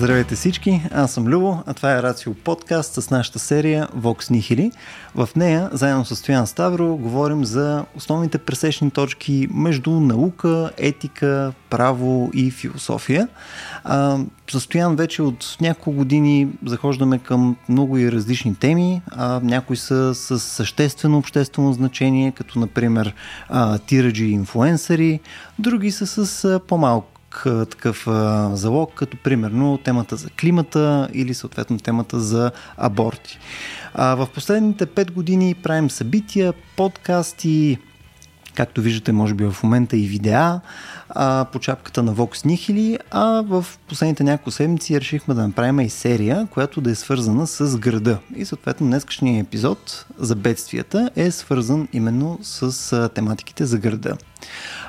Здравейте всички, аз съм Любо, а това е Рацио подкаст с нашата серия Vox Nihili. В нея, заедно с Стоян Ставро, говорим за основните пресечни точки между наука, етика, право и философия. А, Стоян вече от няколко години захождаме към много и различни теми. А, някои са с съществено обществено значение, като например а, тираджи и инфуенсъри, други са с по-малко такъв залог, като примерно темата за климата или съответно темата за аборти. В последните 5 години правим събития, подкасти, както виждате, може би в момента и видеа а, по чапката на Vox Nihili, а в последните няколко седмици решихме да направим и серия, която да е свързана с града. И съответно днескашният епизод за бедствията е свързан именно с а, тематиките за града.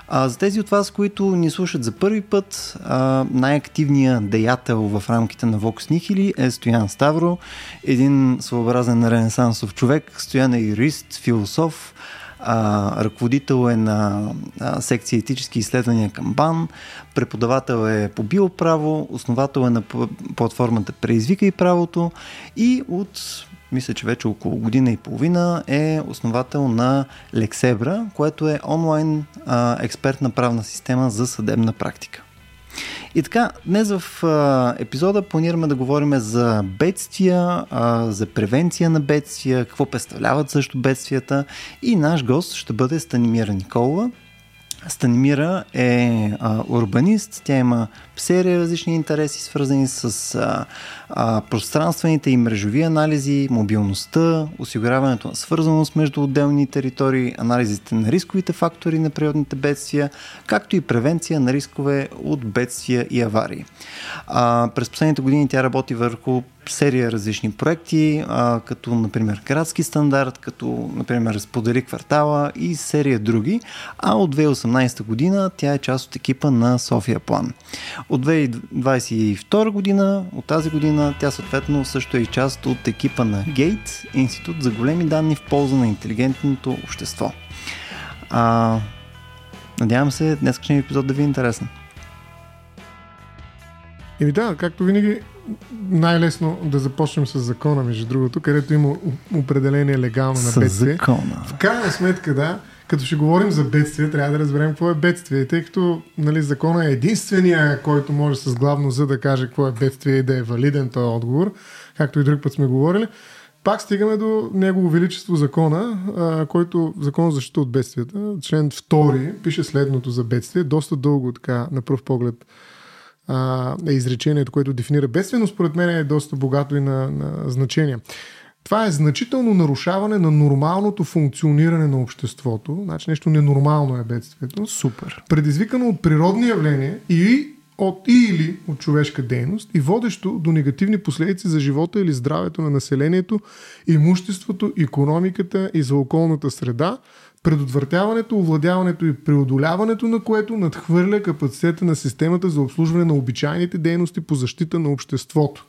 А, за тези от вас, които ни слушат за първи път, а, най-активният деятел в рамките на Vox Nihili е Стоян Ставро, един своеобразен ренесансов човек. Стоян е юрист, философ, а, ръководител е на а, секция етически изследвания към БАН, преподавател е по биоправо, основател е на платформата Преизвика и правото и от мисля, че вече около година и половина е основател на Лексебра, което е онлайн а, експертна правна система за съдебна практика. И така, днес в а, епизода планираме да говорим за бедствия, а, за превенция на бедствия, какво представляват също бедствията и наш гост ще бъде Станимира Николова. Станимира е а, урбанист, тя има серия различни интереси, свързани с а, а, пространствените и мрежови анализи, мобилността, осигуряването на свързаност между отделни територии, анализите на рисковите фактори на природните бедствия, както и превенция на рискове от бедствия и аварии. А, през последните години тя работи върху серия различни проекти, а, като например градски стандарт, като например сподели квартала и серия други, а от 2018 година тя е част от екипа на София План. От 2022 година, от тази година, тя съответно също е и част от екипа на Гейт, Институт за големи данни в полза на интелигентното общество. А, надявам се днескашния епизод да ви е интересен. Еми да, както винаги, най-лесно да започнем с закона, между другото, където има определение легално на бедствие. закона. В крайна сметка, да, като ще говорим за бедствие, трябва да разберем какво е бедствие. Тъй като нали, закона е единствения, който може с главно за да каже какво е бедствие и да е валиден този отговор, както и друг път сме говорили, пак стигаме до Негово Величество закона, а, който закон за защита от бедствията, член 2, пише следното за бедствие, доста дълго така на пръв поглед а, е изречението, което дефинира бедствие, но според мен е доста богато и на, на значение. Това е значително нарушаване на нормалното функциониране на обществото. Значи нещо ненормално е бедствието. Супер. Предизвикано от природни явления и от и или от човешка дейност и водещо до негативни последици за живота или здравето на населението, имуществото, економиката и за околната среда, предотвратяването, овладяването и преодоляването на което надхвърля капацитета на системата за обслужване на обичайните дейности по защита на обществото.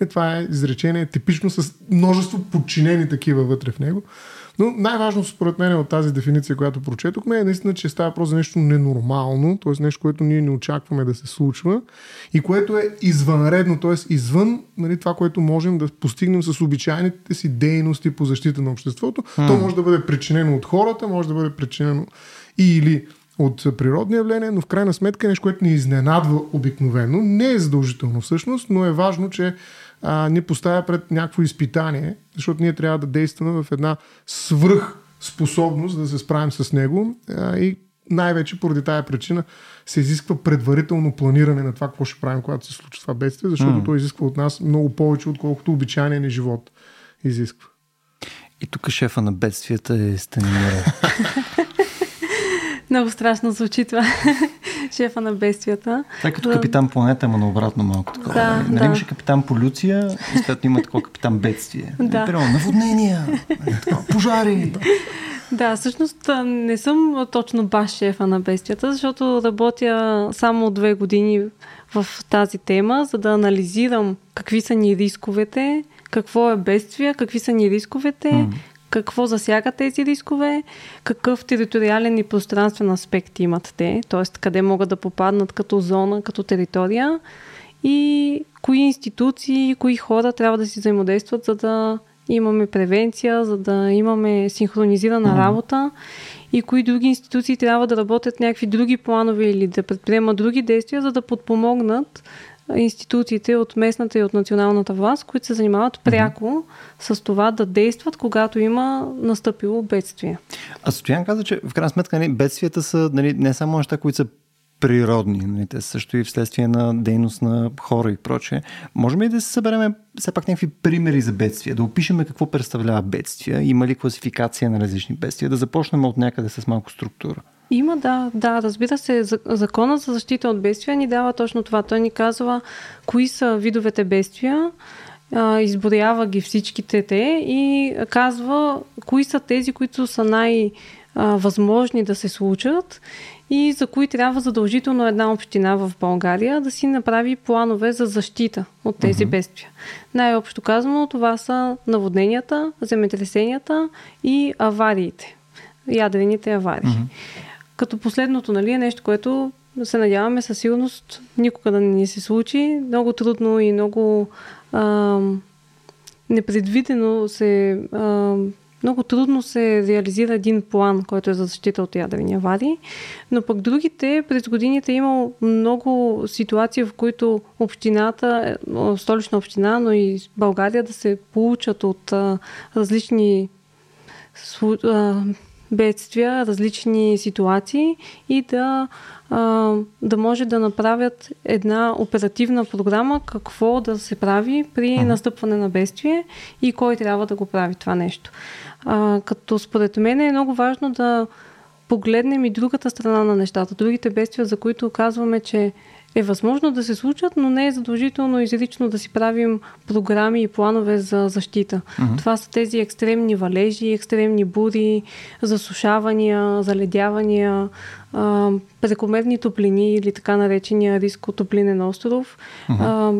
Е, това е изречение типично с множество подчинени такива вътре в него. Но най-важно според мен от тази дефиниция, която прочетохме, е наистина, че става просто за нещо ненормално, т.е. нещо, което ние не очакваме да се случва и което е извънредно, т.е. извън нали, това, което можем да постигнем с обичайните си дейности по защита на обществото. Mm. То може да бъде причинено от хората, може да бъде причинено и или от природни явления, но в крайна сметка е нещо, което ни изненадва обикновено. Не е задължително всъщност, но е важно, че а, ни поставя пред някакво изпитание, защото ние трябва да действаме в една свръх способност да се справим с него а, и най-вече поради тая причина се изисква предварително планиране на това, какво ще правим, когато се случи това бедствие, защото mm. то изисква от нас много повече, отколкото обичайния ни живот изисква. И тук шефа на бедствията е Станимира. Много страшно звучи това. Шефа на бестията. Това като капитан планета, ама наобратно малко такова. Да, нали да. имаше капитан полюция и след има такова капитан бедствие. Да. Примерно наводнения, пожари. Да, всъщност не съм точно баш шефа на бестията, защото работя само две години в тази тема, за да анализирам какви са ни рисковете, какво е бедствие, какви са ни рисковете, mm какво засяга тези рискове, какъв териториален и пространствен аспект имат те, т.е. къде могат да попаднат като зона, като територия и кои институции, кои хора трябва да си взаимодействат, за да имаме превенция, за да имаме синхронизирана mm-hmm. работа и кои други институции трябва да работят някакви други планове или да предприемат други действия, за да подпомогнат институциите от местната и от националната власт, които се занимават пряко mm-hmm. с това да действат, когато има настъпило бедствие. А Стоян каза, че в крайна сметка нали, бедствията са нали, не само неща, които са природни, нали, те също и вследствие на дейност на хора и прочее. Можем ли да се съберем все пак някакви примери за бедствия, да опишеме какво представлява бедствия, има ли класификация на различни бедствия, да започнем от някъде с малко структура? Има, да, да, разбира се. Закона за защита от бедствия ни дава точно това. Той ни казва кои са видовете бедствия, изборява ги всичките те и казва кои са тези, които са най-възможни да се случат и за кои трябва задължително една община в България да си направи планове за защита от тези uh-huh. бедствия. Най-общо казано, това са наводненията, земетресенията и авариите, ядрените аварии. Uh-huh. Като последното, нали, е нещо, което се надяваме със сигурност никога да не ни се случи. Много трудно и много а, непредвидено се а, много трудно се реализира един план, който е за защита от ядрени аварии, но пък другите през годините е имало много ситуации, в които общината, столична община, но и България да се получат от а, различни а, бедствия, различни ситуации и да, а, да може да направят една оперативна програма какво да се прави при настъпване на бедствие и кой трябва да го прави това нещо. А, като според мен е много важно да погледнем и другата страна на нещата, другите бедствия, за които казваме, че е възможно да се случат, но не е задължително изрично да си правим програми и планове за защита. Uh-huh. Това са тези екстремни валежи, екстремни бури, засушавания, заледявания, а, прекомерни топлини или така наречения риск от топлинен остров. Uh-huh. А,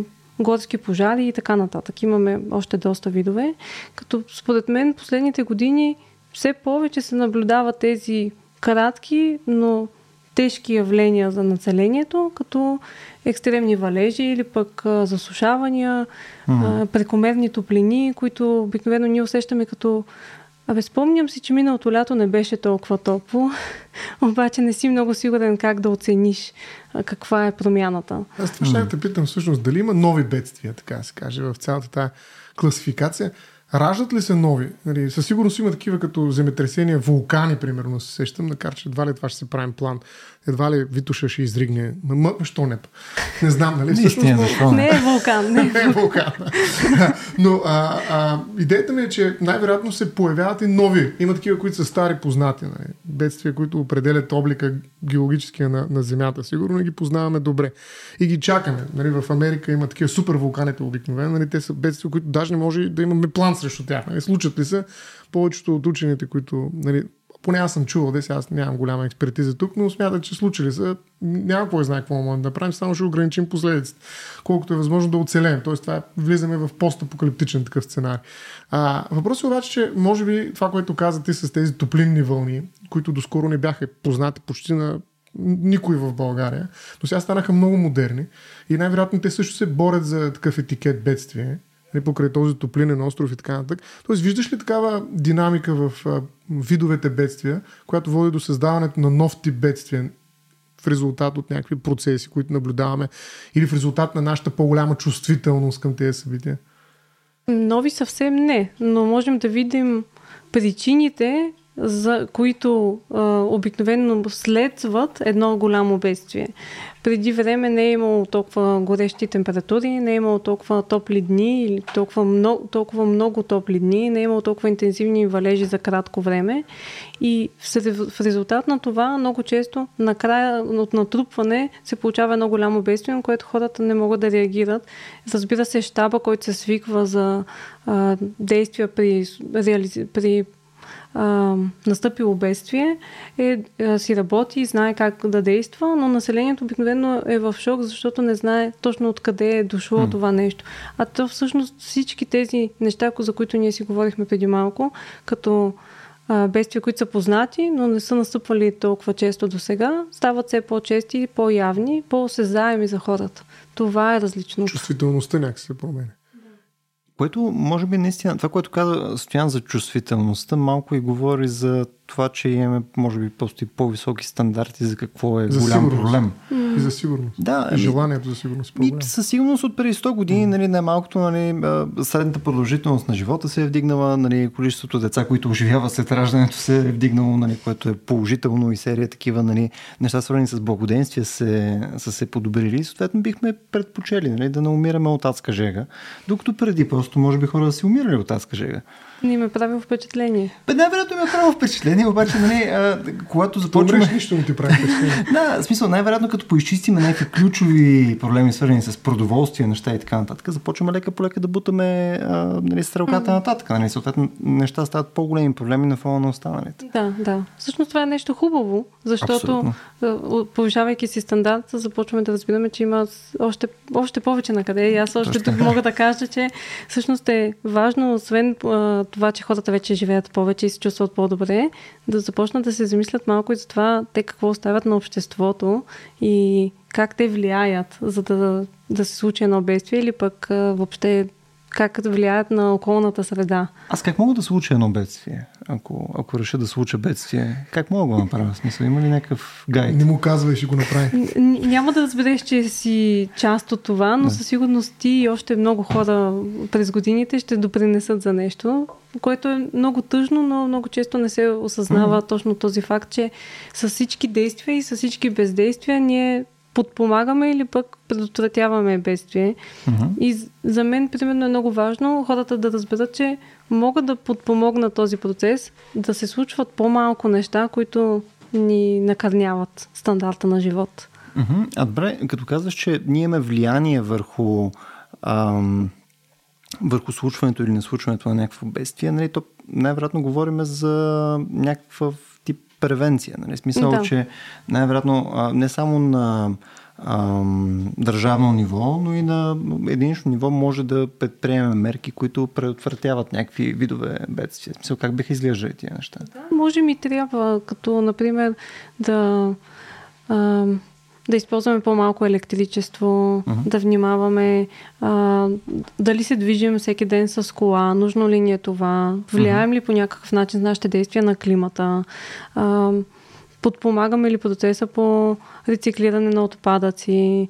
горски пожари и така нататък. Имаме още доста видове. Като според мен последните години все повече се наблюдават тези кратки, но тежки явления за населението, като екстремни валежи или пък засушавания, mm-hmm. прекомерни топлини, които обикновено ние усещаме като Абе, спомням си, че миналото лято не беше толкова топло, обаче не си много сигурен как да оцениш каква е промяната. Аз това ще те питам всъщност, дали има нови бедствия, така се каже, в цялата тази класификация. Раждат ли се нови? Нали, със сигурност има такива като земетресения, вулкани, примерно, се сещам, макар че едва ли това ще се правим план едва ли Витуша ще изригне. М- що не? Не знам, нали? Всъщност, но... Не е вулкан. Не, не е вулкан. но а, а, идеята ми е, че най-вероятно се появяват и нови. Има такива, които са стари познати. Нали? Бедствия, които определят облика геологическия на, на Земята. Сигурно ги познаваме добре. И ги чакаме. Нали? В Америка има такива супер вулканите обикновено. Нали? Те са бедствия, които даже не може да имаме план срещу тях. Нали? Случат ли се? Повечето от учените, които нали, поне аз съм чувал, де сега аз нямам голяма експертиза тук, но смятам, че случили са, няма кой знае какво можем да правим, само ще ограничим последиците, колкото е възможно да оцелем. Тоест, това е, влизаме в постапокалиптичен такъв сценарий. А, въпросът е обаче, че може би това, което каза ти с тези топлинни вълни, които доскоро не бяха познати почти на никой в България, но сега станаха много модерни и най-вероятно те също се борят за такъв етикет бедствие покрай този топлинен остров и така нататък. Тоест, виждаш ли такава динамика в а, видовете бедствия, която води до създаването на нов тип бедствия в резултат от някакви процеси, които наблюдаваме или в резултат на нашата по-голяма чувствителност към тези събития? Нови съвсем не, но можем да видим причините за които а, обикновено следват едно голямо бедствие. Преди време не е имало толкова горещи температури, не е имало толкова топли дни или толкова много, толкова много топли дни, не е имало толкова интензивни валежи за кратко време. И в резултат на това много често накрая от натрупване се получава едно голямо бедствие, на което хората не могат да реагират. Разбира се, щаба, който се свиква за а, действия при, реали... при а, настъпило бедствие, е, е, си работи и знае как да действа, но населението обикновено е в шок, защото не знае точно откъде е дошло mm. това нещо. А то всъщност всички тези неща, за които ние си говорихме преди малко, като а, бедствия, които са познати, но не са настъпвали толкова често до сега, стават все по-чести, по-явни, по-осезаеми за хората. Това е различно. Чувствителността някакси се променя. Което, може би, наистина, това, което каза Стоян за чувствителността, малко и говори за това, че имаме, може би, просто и по-високи стандарти за какво е За голям сигурност. проблем. И за сигурност. Да, И ами- желанието за сигурност. е И Проблем. със сигурност от преди 100 години, нали, най-малкото, нали, средната продължителност на живота се е вдигнала, нали, количеството деца, които оживяват след раждането се е вдигнало, нали, което е положително и серия такива нали, неща, свързани с благоденствие, се, са се подобрили и съответно бихме предпочели нали, да не умираме от адска жега, докато преди просто може би хора да си умирали от адска жега. Не ме прави впечатление. Бе, най-вероятно ми е право впечатление, обаче, нали, а, когато започваме... умреш, нищо не ти прави впечатление. Да, в смисъл, най-вероятно като поизчистиме някакви ключови проблеми, свързани с продоволствие, неща и така нататък, започваме лека по лека да бутаме а, нали, стрелката mm-hmm. нататък. Нали, съответно, неща стават по-големи проблеми на фона на останалите. Да, да. Всъщност това е нещо хубаво, защото Абсолютно. повишавайки си стандарта, започваме да разбираме, че има още, още повече на къде. И аз още Точно тук мога да кажа, че всъщност е важно, освен а, това, че хората вече живеят повече и се чувстват по-добре, да започнат да се замислят малко и за това те какво оставят на обществото и как те влияят, за да, да се случи едно бедствие или пък въобще как влияят на околната среда. Аз как мога да случа едно бедствие? Ако, ако реша да случа бедствие, как мога да го направя? Смисъл, има ли някакъв гайд? Не му казвай, ще го направи. Няма да разбереш, че си част от това, но Да. със сигурност ти и още много хора през годините ще допринесат за нещо, което е много тъжно, но много често не се осъзнава точно този факт, че с всички действия и с всички бездействия ние подпомагаме или пък предотвратяваме бедствие. Мгм. И за мен, примерно, е много важно хората да разберат, че могат да подпомогнат този процес, да се случват по-малко неща, които ни накърняват стандарта на живот. Мгм. А добре, като казваш, че ние имаме влияние върху, ам, върху случването или не случването на някакво бедствие, нали, то най-вероятно говорим за някакъв превенция. Нали? Смисъл, Да. че най-вероятно не само на държавно ниво, но и на единично ниво може да предприемем мерки, които предотвратяват някакви видове бедствия. Смисъл, как биха изглеждали тия неща? Може ми трябва, като, например, да, а, да използваме по-малко електричество, Мгм. да внимаваме а, дали се движим всеки ден с кола, нужно ли ни е това, влияем ли по някакъв начин с нашите действия на климата, а, подпомагаме ли процеса по рециклиране на отпадъци,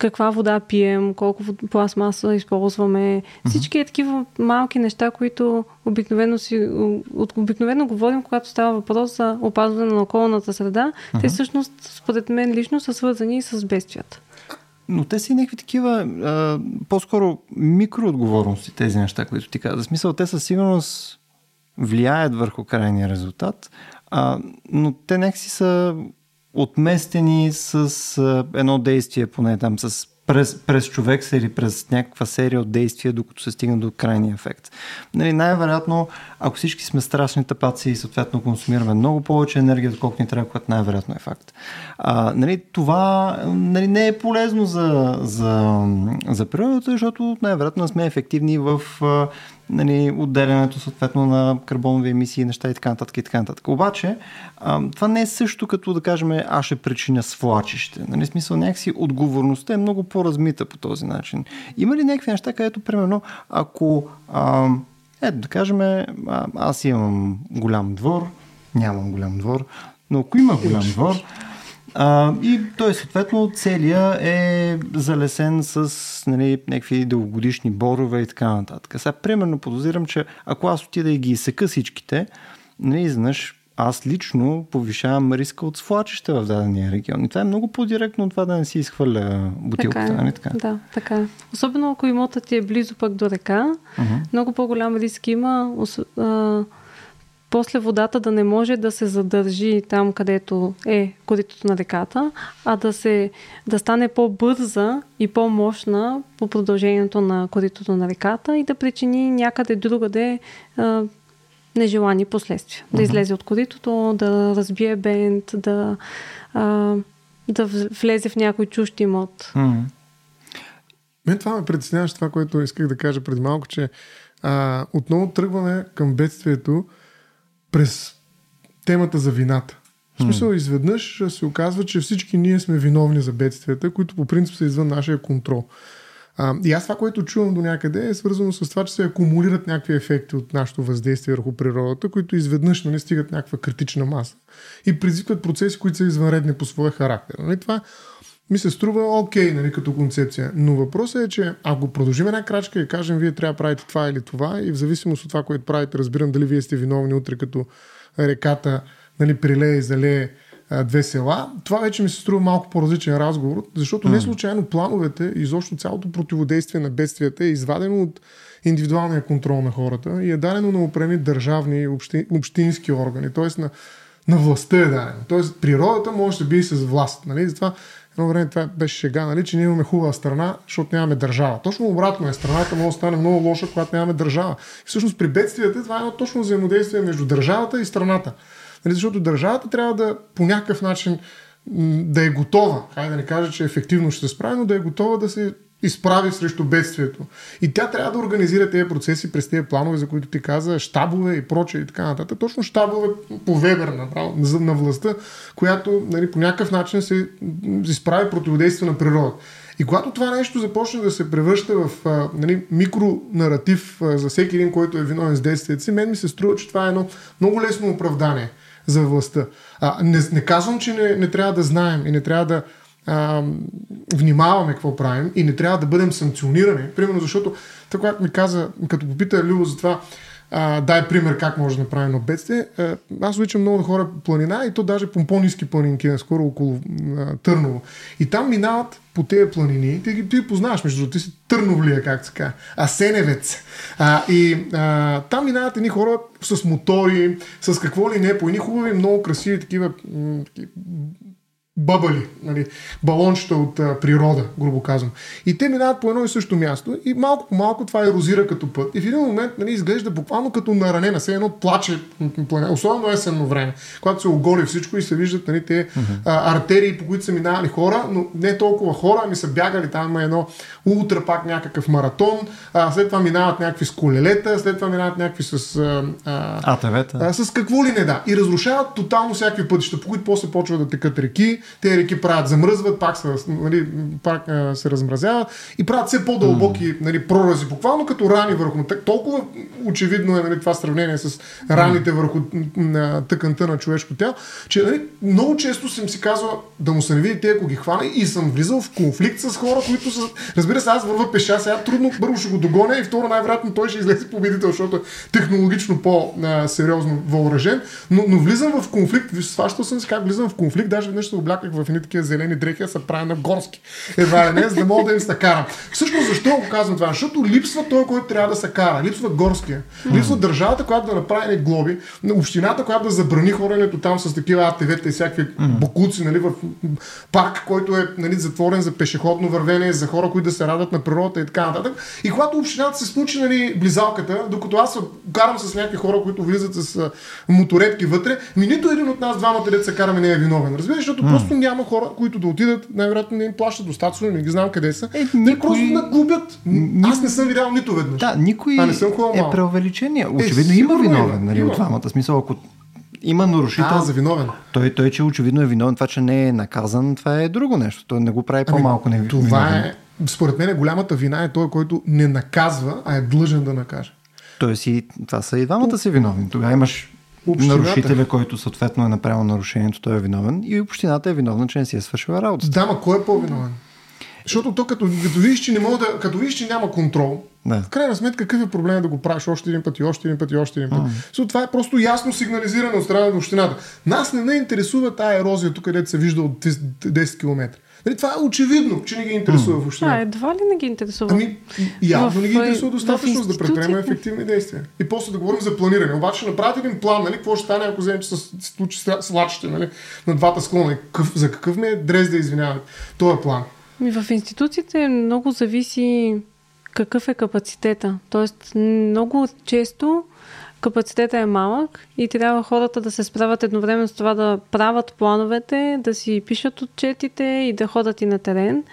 каква вода пием, колко пластмаса използваме. Всички е такива малки неща, които обикновено, си, от, обикновено говорим, когато става въпрос за опазване на околната среда. Те всъщност, според мен лично, са свързани и с бедствията. Но те са и някакви такива, а, по-скоро микроотговорности, тези неща, които ти каза. В смисъл, те със сигурност влияят върху крайния резултат, а, но те някакси са отместени с а, едно действие, поне там, с през, през човек или през някаква серия от действия, докато се стигне до крайния ефект. Нали, най-вероятно, ако всички сме страшни тъпаци и съответно консумираме много повече енергия, отколкото ни трябва, което най-вероятно е факт. А, нали, това нали, не е полезно за, за, за природата, защото най-вероятно сме ефективни в нали, отделянето съответно на карбонови емисии, неща и така нататък и така нататък. Обаче, а, това не е също като да кажем аз ще причиня свлачище. Нали, смисъл някакси отговорността е много по-размита по този начин. Има ли някакви неща, където примерно ако а, ето да кажем а, аз имам голям двор, нямам голям двор, но ако има голям двор, а, и той съответно целия е залесен с нали, някакви дългогодишни борове и така нататък. Сега примерно подозирам, че ако аз отида и ги изсека всичките, нали, изведнъж аз лично повишавам риска от свлачища в дадения регион. И това е много по-директно от това да не си изхвърля бутилката. Така е. Нали, така? Да, така е. Особено ако имотът ти е близо пък до река, Мгм. много по-голям риск има ос- а, после водата да не може да се задържи там, където е коритото на реката, а да, се, да стане по-бърза и по-мощна по продължението на коритото на реката и да причини някъде другаде а, нежелани последствия. Да излезе от коритото, да разбие бент, да, а, да влезе в някой чужд имот. М. Мен това ме притесняваше това, което исках да кажа преди малко, че а, отново тръгваме към бедствието през темата за вината. В смисъл, изведнъж се оказва, че всички ние сме виновни за бедствията, които по принцип са извън нашия контрол. А, и аз това, което чувам до някъде е свързано с това, че се акумулират някакви ефекти от нашето въздействие върху природата, които изведнъж нали, стигат някаква критична маса и предизвикват процеси, които са извънредни по своя характер. Нали? Това ми се струва окей, нали, като концепция. Но въпросът е, че ако продължим една крачка и кажем, вие трябва да правите това или това, и в зависимост от това, което правите, разбирам дали вие сте виновни утре, като реката нали, прилее и залее две села, това вече ми се струва малко по-различен разговор, защото не случайно плановете и изобщо цялото противодействие на бедствията е извадено от индивидуалния контрол на хората и е дадено на опрени държавни общи, общински органи, т.е. На, на властта е дадено. Т.е. природата може да би и с власт. Нали? Затова едно време това беше шега, нали, че ние имаме хубава страна, защото нямаме държава. Точно обратно е. Страната може да стане много лоша, когато нямаме държава. И всъщност при бедствията това е едно точно взаимодействие между държавата и страната. Нали, защото държавата трябва да по някакъв начин да е готова, хайде да не кажа, че ефективно ще се справи, но да е готова да се изправи срещу бедствието. И тя трябва да организира тези процеси през тези планове, за които ти каза, щабове и прочее и така нататък. Точно щабове по Вебер направо, на властта, която нали, по някакъв начин се изправи противодействие на природа. И когато това нещо започне да се превръща в нали, микронаратив за всеки един, който е виновен с действията си, мен ми се струва, че това е едно много лесно оправдание за властта. А, не, не казвам, че не, не трябва да знаем и не трябва да а, внимаваме какво правим и не трябва да бъдем санкционирани. Примерно защото, така ми каза, като попита Любо за това, а, дай пример как може да направим едно бедствие. А, аз обичам много хора планина и то даже по по-низки планинки, наскоро около а, Търново. И там минават по тези планини, ти ги ти познаваш, между другото, ти си търновлия, как се Асеневец. А, и а, там минават едни хора с мотори, с какво ли не, по едни хубави, много красиви такива м- бъбали, нали, балончета от а, природа, грубо казвам. И те минават по едно и също място и малко по малко това ерозира като път. И в един момент нали, изглежда буквално като наранена, все едно плаче, особено есенно време, когато се оголи всичко и се виждат нали, те а, артерии, по които са минавали хора, но не толкова хора, ами са бягали там има едно ултра пак някакъв маратон, а, след това минават някакви с колелета, след това минават някакви с... А, а, а, с какво ли не да. И разрушават тотално всякакви пътища, по които после почват да текат реки, те реки правят, замръзват, пак, се, нали, пак а, се размразяват и правят все по-дълбоки нали, прорази, буквално като рани върху. Толкова очевидно е нали, това сравнение с раните върху на тъканта на човешко тяло, че нали, много често съм си казвал да му се не види те, ако ги хване и съм влизал в конфликт с хора, които са... Разбира се, аз върва пеша, сега трудно първо ще го догоня и второ най-вероятно той ще излезе победител, защото е технологично по-сериозно въоръжен, но, но влизам в конфликт, сващал съм си как влизам в конфликт, даже веднъж се обляках в едни такива зелени дрехи, са прави на горски. Едва ли не, за да мога да им се карам. Всъщност защо го казвам това? Защото липсва той, който трябва да се кара. Липсва горския. Липсва държавата, която да направи глоби. Общината, която да забрани хоренето там с такива АТВ-та и всякакви бокуци нали, в парк, който е нали, затворен за пешеходно вървение, за хора, които да се радат на природата и така нататък. И когато общината се случи нали, близалката, докато аз карам с някакви хора, които влизат с моторетки вътре, ми нито един от нас двамата деца караме не е виновен. Разбираш, защото просто няма хора, които да отидат, най-вероятно не им плащат достатъчно, не ги знам къде са. Е, никой... Те просто нагубят. Ни... Аз не съм видял нито веднъж. Да, никой а, не съм е преувеличение. Очевидно е, има виновен, нали, от двамата. Смисъл, ако има нарушител. А, за виновен. Той, той, че очевидно е виновен, това, че не е наказан, това е друго нещо. Той не го прави ами, по-малко не Това е, според мен, голямата вина е той, който не наказва, а е длъжен да накаже. Тоест и това са и двамата си виновни. Тогава имаш Общината. нарушителя, който съответно е направил нарушението, той е виновен и общината е виновна, че не си е свършила работа. Да, ма кой е по-виновен? Защото то като, като видиш, че не мога да, като видиш, че няма контрол, да. в крайна сметка какъв е проблем да го правиш още един път и още един път и още един път. Mm. това е просто ясно сигнализиране от страна на общината. Нас не ме интересува тази ерозия тук, където се вижда от 10 км. Нали, това е очевидно, че не ги интересува mm. въобще. А, едва ли не ги интересува? Ами, явно не ги интересува достатъчно, за да предприемем ефективни действия. И после да говорим за планиране. Обаче направите един план, нали, какво ще стане, ако вземем, че се случи слачите нали, на двата склона. Какъв, за какъв ми е дрез да извиняват този план? Ми в институциите много зависи какъв е капацитета. Тоест, много често капацитета е малък и трябва хората да се справят едновременно с това да правят плановете, да си пишат отчетите и да ходят и на терен.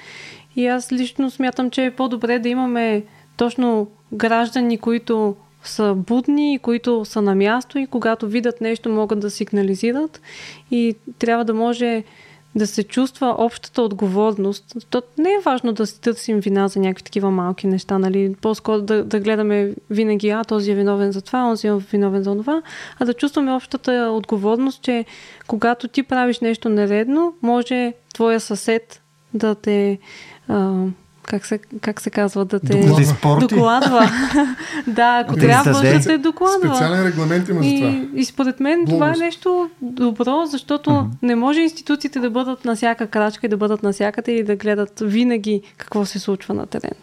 И аз лично смятам, че е по-добре да имаме точно граждани, които са будни и които са на място и когато видят нещо могат да сигнализират и трябва да може да се чувства общата отговорност. То не е важно да си търсим вина за някакви такива малки неща, нали? По-скоро да, да гледаме винаги, а този е виновен за това, онзи е виновен за това, а да чувстваме общата отговорност, че когато ти правиш нещо нередно, може твоя съсед да те а, как се, как се казва, да те докладва. докладва. да, ако трябва, да те докладва. Специален регламент има за това. И, и според мен Блогос. това е нещо добро, защото uh-huh. не може институциите да бъдат на всяка крачка и да бъдат навсякъде и да гледат винаги какво се случва на терен.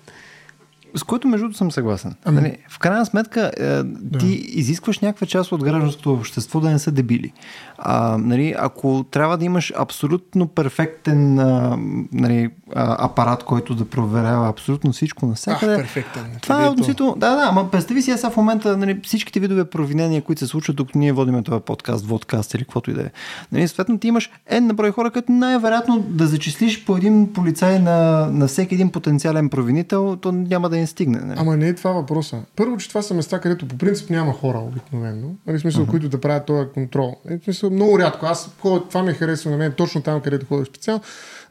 С което между съм съгласен. Ами... Нали, в крайна сметка, е, да. ти изискваш някаква част от гражданското общество да не са дебили. А, нали, ако трябва да имаш абсолютно перфектен а, нали, а, апарат, който да проверява абсолютно всичко навсякъде. Ах, перфектен. Това е относително. Да, да, ама представи си, сега в момента нали, всичките видове провинения, които се случват, докато ние водиме това подкаст, водкаст или каквото и да е. Нали, съответно, ти имаш една на брой хора, като най-вероятно да зачислиш по един полицай на, на всеки един потенциален провинител, то няма да ни стигне. Нали. Ама не е това въпроса. Първо, че това са места, където по принцип няма хора обикновено. Нали, смисъл, uh-huh. които да правят този контрол. Нали, смисъл, много рядко. Аз ходя, това ми харесва на мен, точно там, където ходя специално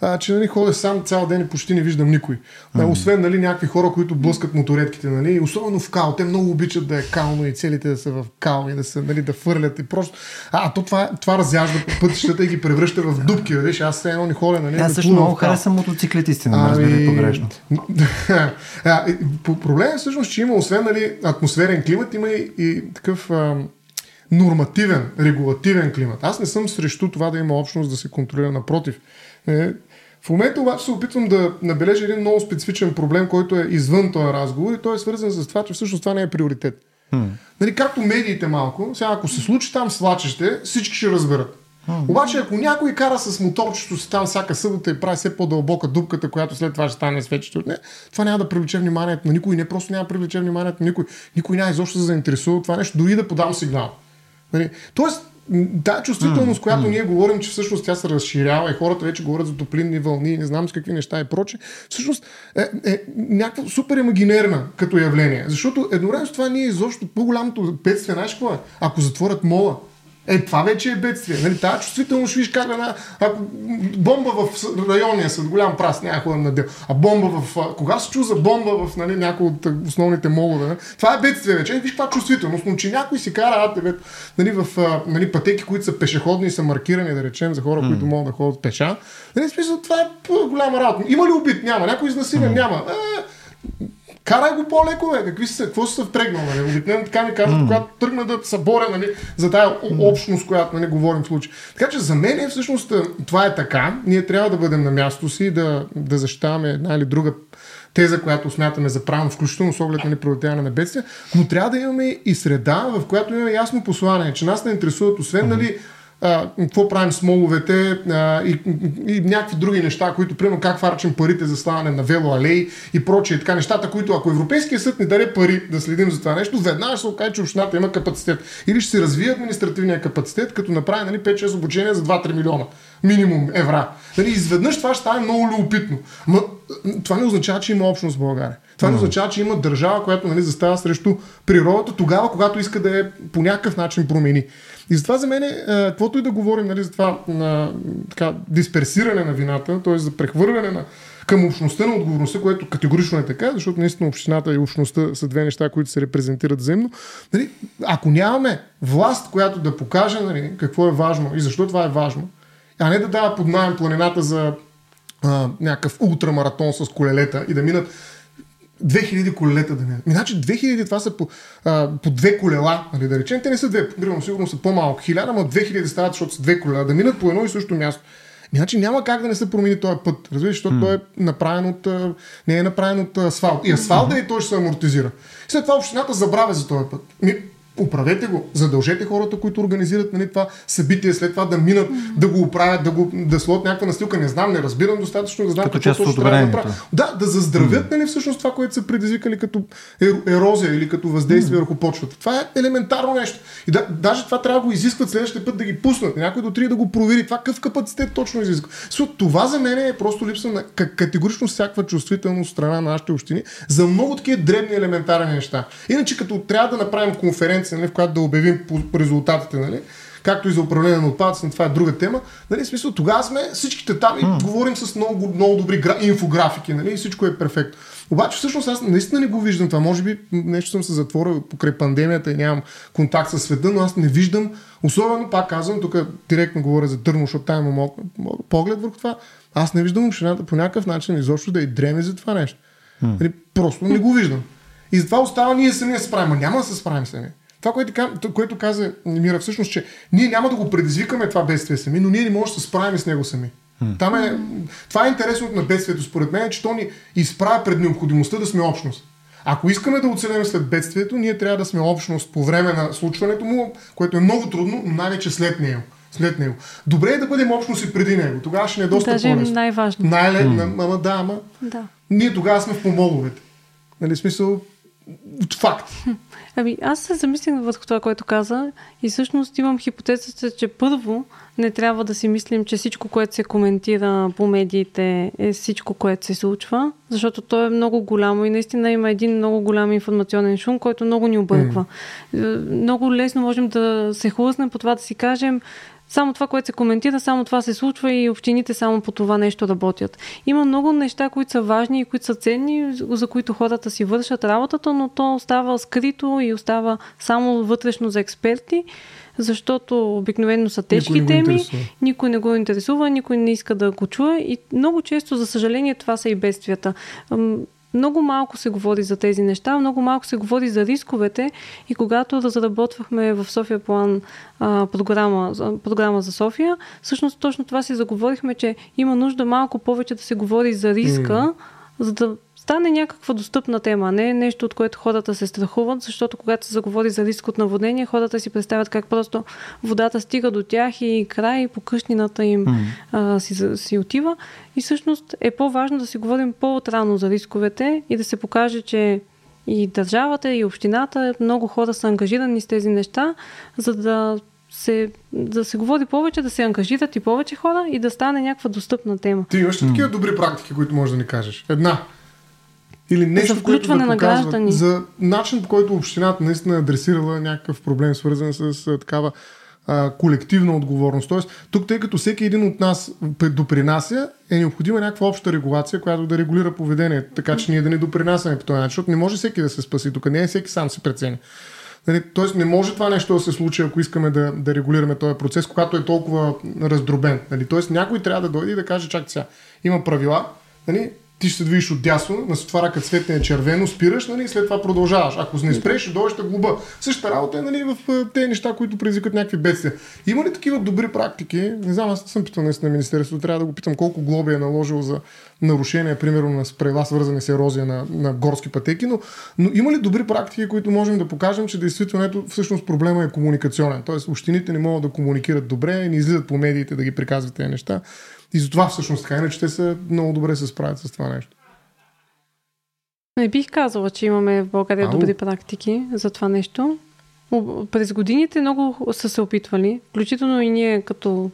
а, че нали, ходя сам цял ден и почти не виждам никой. Mm-hmm. Освен нали, някакви хора, които блъскат моторетките, нали, особено в кал. Те много обичат да е кално и целите да са в кал и да, са, нали, да фърлят и просто. А, то това, това разяжда пътищата и ги превръща в дупки. Виж, аз все едно ни ходя. Нали, аз също много харесвам мотоциклетисти, не ами... погрешно. Проблемът е всъщност, че има, освен нали, атмосферен климат, има и, и такъв. А, нормативен, регулативен климат. Аз не съм срещу това да има общност да се контролира. Напротив, е, в момента обаче се опитвам да набележа един много специфичен проблем, който е извън този разговор и той е свързан с това, че всъщност това не е приоритет. Hmm. Нали, както медиите малко, сега ако се случи там свлачеще, всички ще разберат. Hmm. Обаче ако някой кара с моторчето си там всяка събота и прави все по-дълбока дупката, която след това ще стане свечето от нея, това няма да привлече вниманието на никой. Не просто няма да привлече вниманието на никой. Никой няма изобщо да заинтересува това нещо, дори да подам сигнал. Нали? Тоест, да, чувствителност, mm, която mm. ние говорим, че всъщност тя се разширява и хората вече говорят за топлинни вълни, не знам с какви неща и проче, всъщност е, е някаква супер имагинерна като явление. Защото едновременно с това ние изобщо по-голямото бедствие, знаеш какво е? Ако затворят мола, е, това вече е бедствие. Нали, тази чувствителност, виж как една, ако бомба в райония с голям прас, няма ходим на дел, а бомба в... Кога се чу за бомба в нали, някои от основните молове, нали, това е бедствие вече. Е, виж каква чувствителност, но че някой си кара АТВ нали, в нали, пътеки, които са пешеходни и са маркирани, да речем, за хора, mm. които могат да ходят пеша. Нали, смисъл, това е голяма работа. Има ли убит? Няма. Някой изнасилен? Mm. Няма. Е, Карай го по-леко, бе. Какви са, какво са впрегнал, нали? Обикновено така ми казват, mm. когато тръгна да се боря, нали, за тая общност, която нали, говорим в случай. Така че за мен е всъщност това е така. Ние трябва да бъдем на място си, да, да защитаваме една или друга теза, която смятаме за правилно, включително с оглед на непредотяване на бедствия, но трябва да имаме и среда, в която имаме ясно послание, че нас не интересуват, освен нали, а, какво правим с моловете а, и, и, и някакви други неща, които, примерно, как фарчим парите за ставане на велоалеи и прочие така нещата, които ако Европейския съд не даде пари да следим за това нещо, веднага ще се окаже, че общината има капацитет. Или ще се развие административния капацитет, като направи нали, 5-6 обучения за 2-3 милиона минимум евра. Нали, изведнъж това ще стане много любопитно. Но това не означава, че има общност в България. Това не означава, че има държава, която нали, застава срещу природата тогава, когато иска да я по някакъв начин промени. И затова за мен, е, каквото и да говорим нали, за това на, така, дисперсиране на вината, т.е. за прехвърляне на, към общността на отговорността, което категорично е така, защото наистина общината и общността са две неща, които се репрезентират взаимно. Нали, ако нямаме власт, която да покаже нали, какво е важно и защо това е важно, а не да дава под найем планината за а, някакъв ултрамаратон с колелета и да минат 2000 колелета да минат. Значи 2000 това са по, а, по две колела, нали, да речем. Те не са две, примерно сигурно са по-малко. 1000, но 2000 стават, защото са две колела. Да минат по едно и също място. Значи няма как да не се промени този път. Разбираш, защото mm. той е направен от, не е направен от асфалт. И асфалт да и той ще се амортизира. След това общината забравя за този път. Управете го, задължете хората, които организират нали, това събитие, след това да минат, mm-hmm. да го оправят, да, го, да слот някаква настилка. Не знам, не разбирам достатъчно, да знам какво точно трябва да направят. Да, да заздравят mm-hmm. нали, всъщност това, което са предизвикали като ерозия или като въздействие mm-hmm. върху почвата. Това е елементарно нещо. И да, даже това трябва да го изискват следващия път да ги пуснат. Някой до три да го провери. Това какъв капацитет точно изисква. So, това за мен е просто липса на категорично всякаква чувствителност страна на нашите общини за много такива дребни елементарни неща. Иначе като трябва да направим конференция, нали, в която да обявим по резултатите, нали, както и за управление на отпадъци, това е друга тема. Нали, смисъл, тогава сме всичките там и mm. говорим с много, много добри гра... инфографики нали, и всичко е перфектно. Обаче всъщност аз наистина не го виждам това. Може би нещо съм се затворил покрай пандемията и нямам контакт с света, но аз не виждам, особено пак казвам, тук директно говоря за Търно, защото там имам поглед върху това, аз не виждам общината по някакъв начин изобщо да и дреме за това нещо. Mm. Просто не го виждам. И затова остава ние сами да се справим. Няма да се справим сами. Това, което, което каза Мира, всъщност, че ние няма да го предизвикаме това бедствие сами, но ние не можем да се справим с него сами. Там е, това е интересното на бедствието, според мен, че то ни изправя пред необходимостта да сме общност. Ако искаме да оцелем след бедствието, ние трябва да сме общност по време на случването му, което е много трудно, но най-вече след него. След него. Добре е да бъдем общност и преди него. Тогава ще не е доста Даже по-лесно. най-важно. Най-лесно. Mm. Ама да, ама. Да. Ние тогава сме в помоловете. Нали, смисъл, факт. Ами, аз се замислих върху това, което каза и всъщност имам хипотезата, че първо не трябва да си мислим, че всичко, което се коментира по медиите е всичко, което се случва, защото то е много голямо и наистина има един много голям информационен шум, който много ни обърква. Mm. Много лесно можем да се хлъзнем по това да си кажем, само това, което се коментира, само това се случва и общините само по това нещо работят. Има много неща, които са важни и които са ценни, за които хората си вършат работата, но то остава скрито и остава само вътрешно за експерти защото обикновено са тежки никой теми, никой не го интересува, никой не иска да го чуе и много често, за съжаление, това са и бедствията. Много малко се говори за тези неща, много малко се говори за рисковете и когато разработвахме в София план а, програма, програма за София, всъщност точно това си заговорихме, че има нужда малко повече да се говори за риска, mm. за да стане някаква достъпна тема, не е нещо, от което хората се страхуват, защото когато се заговори за риск от наводнение, хората си представят как просто водата стига до тях и край по къщнината им mm. а, си, си отива. И всъщност е по-важно да си говорим по-отрано за рисковете и да се покаже, че и държавата, и общината, много хора са ангажирани с тези неща, за да се, да се говори повече, да се ангажират и повече хора и да стане някаква достъпна тема. Ти имаш ли такива добри практики, които можеш да ни кажеш? Една. Или нещо, за включване което да на граждани. За начин, по който общината наистина е адресирала някакъв проблем, свързан с а, такава а, колективна отговорност. Тоест, тук, тъй като всеки един от нас допринася, е необходима някаква обща регулация, която да регулира поведението, така че ние да не допринасяме по този начин, защото не може всеки да се спаси. Тук не е всеки сам се прецени. Нали, тоест не може това нещо да се случи, ако искаме да, да регулираме този процес, когато е толкова раздробен. Нали, тоест някой трябва да дойде и да каже, чак сега, има правила, нали, ти ще се движиш от дясно, на това рака цветне е червено, спираш, нали, и след това продължаваш. Ако не спреш, ще дойдеш глуба. Същата работа е нали, в тези неща, които предизвикат някакви бедствия. Има ли такива добри практики? Не знам, аз не съм питал на Министерството, трябва да го питам колко глоби е наложил за нарушения, примерно на правила, свързани с ерозия на, на горски пътеки, но, но има ли добри практики, които можем да покажем, че действително ето, всъщност проблема е комуникационен? Тоест, общините не могат да комуникират добре, не излизат по медиите да ги приказват тези неща. И затова всъщност така, иначе те са много добре се справят с това нещо. Не бих казала, че имаме в България Ау. добри практики за това нещо. През годините много са се опитвали, включително и ние като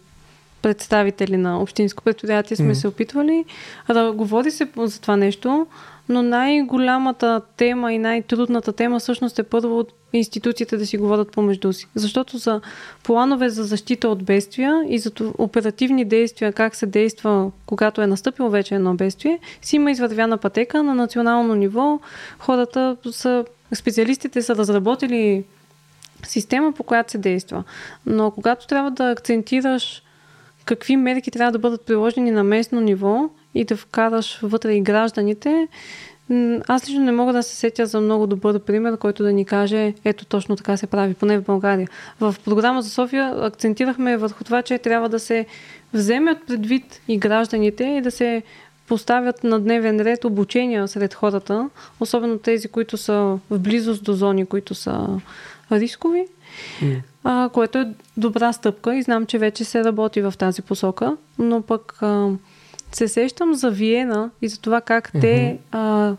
представители на общинско предприятие сме mm-hmm. се опитвали. Да говори се за това нещо, но най-голямата тема и най-трудната тема всъщност е първо от институциите да си говорят помежду си. Защото за планове за защита от бедствия и за оперативни действия, как се действа, когато е настъпило вече едно бедствие, си има извървяна пътека на национално ниво. Хората са, специалистите са разработили система, по която се действа. Но когато трябва да акцентираш какви мерки трябва да бъдат приложени на местно ниво и да вкараш вътре и гражданите, аз лично не мога да се сетя за много добър пример, който да ни каже, ето точно така се прави, поне в България. В програма за София акцентирахме върху това, че трябва да се вземат предвид и гражданите и да се поставят на дневен ред обучения сред хората, особено тези, които са в близост до зони, които са рискови, а, което е добра стъпка и знам, че вече се работи в тази посока, но пък а, се сещам за Виена и за това как mm-hmm. те а,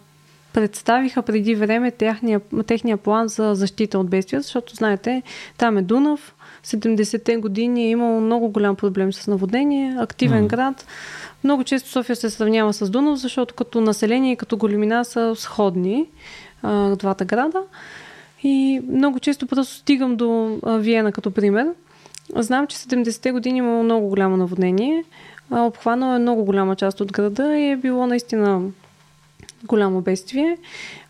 представиха преди време техния, техния план за защита от бедствия, защото знаете, там е Дунав, 70-те години е имало много голям проблем с наводнение, активен mm. град. Много често София се сравнява с Дунав, защото като население и като големина са сходни а, двата града. И много често просто стигам до а, Виена като пример. Знам, че 70-те години имало много голямо наводнение. А, обхванало е много голяма част от града и е било наистина голямо бедствие.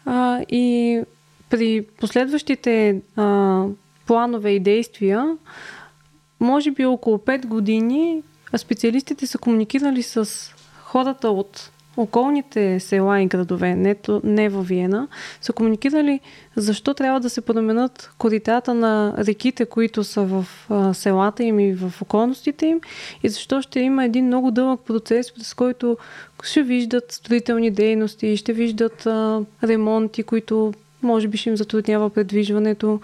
А, и при последващите а, планове и действия, може би около 5 години специалистите са комуникирали с хората от околните села и градове, не, не във Виена, са комуникирали защо трябва да се променят коритата на реките, които са в а, селата им и в околностите им и защо ще има един много дълъг процес, през който ще виждат строителни дейности, ще виждат а, ремонти, които може би ще им затруднява предвижването.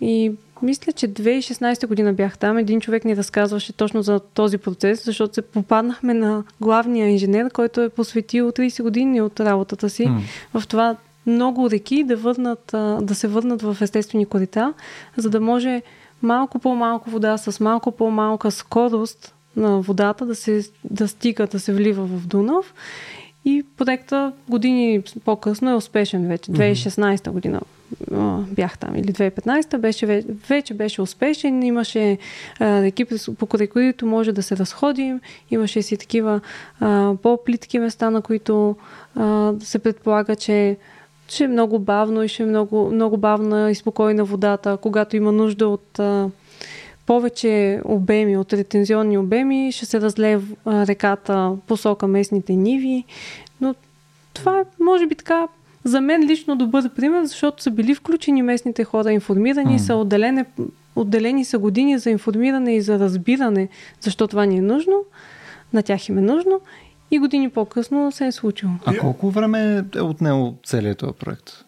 И мисля, че 2016 година бях там. Един човек ни разказваше точно за този процес, защото се попаднахме на главния инженер, който е посветил 30 години от работата си mm. в това много реки да, върнат, да се върнат в естествени корита, за да може малко по-малко вода с малко по-малка скорост на водата да, се, да стига, да се влива в Дунав. И проекта години по-късно е успешен вече. 2016 година бях там, или 2015 беше, вече беше успешен, имаше а, екипи, по които може да се разходим, имаше си такива а, по-плитки места, на които се предполага, че ще е много бавно и ще е много, много бавна и спокойна водата, когато има нужда от а, повече обеми, от ретензионни обеми, ще се разлее реката посока местните ниви. Но това е, може би, така за мен лично добър пример, защото са били включени местните хора, информирани mm. са, отделени, отделени са години за информиране и за разбиране, защо това ни е нужно, на тях им е нужно и години по-късно се е случило. А колко време е отнело целият този проект?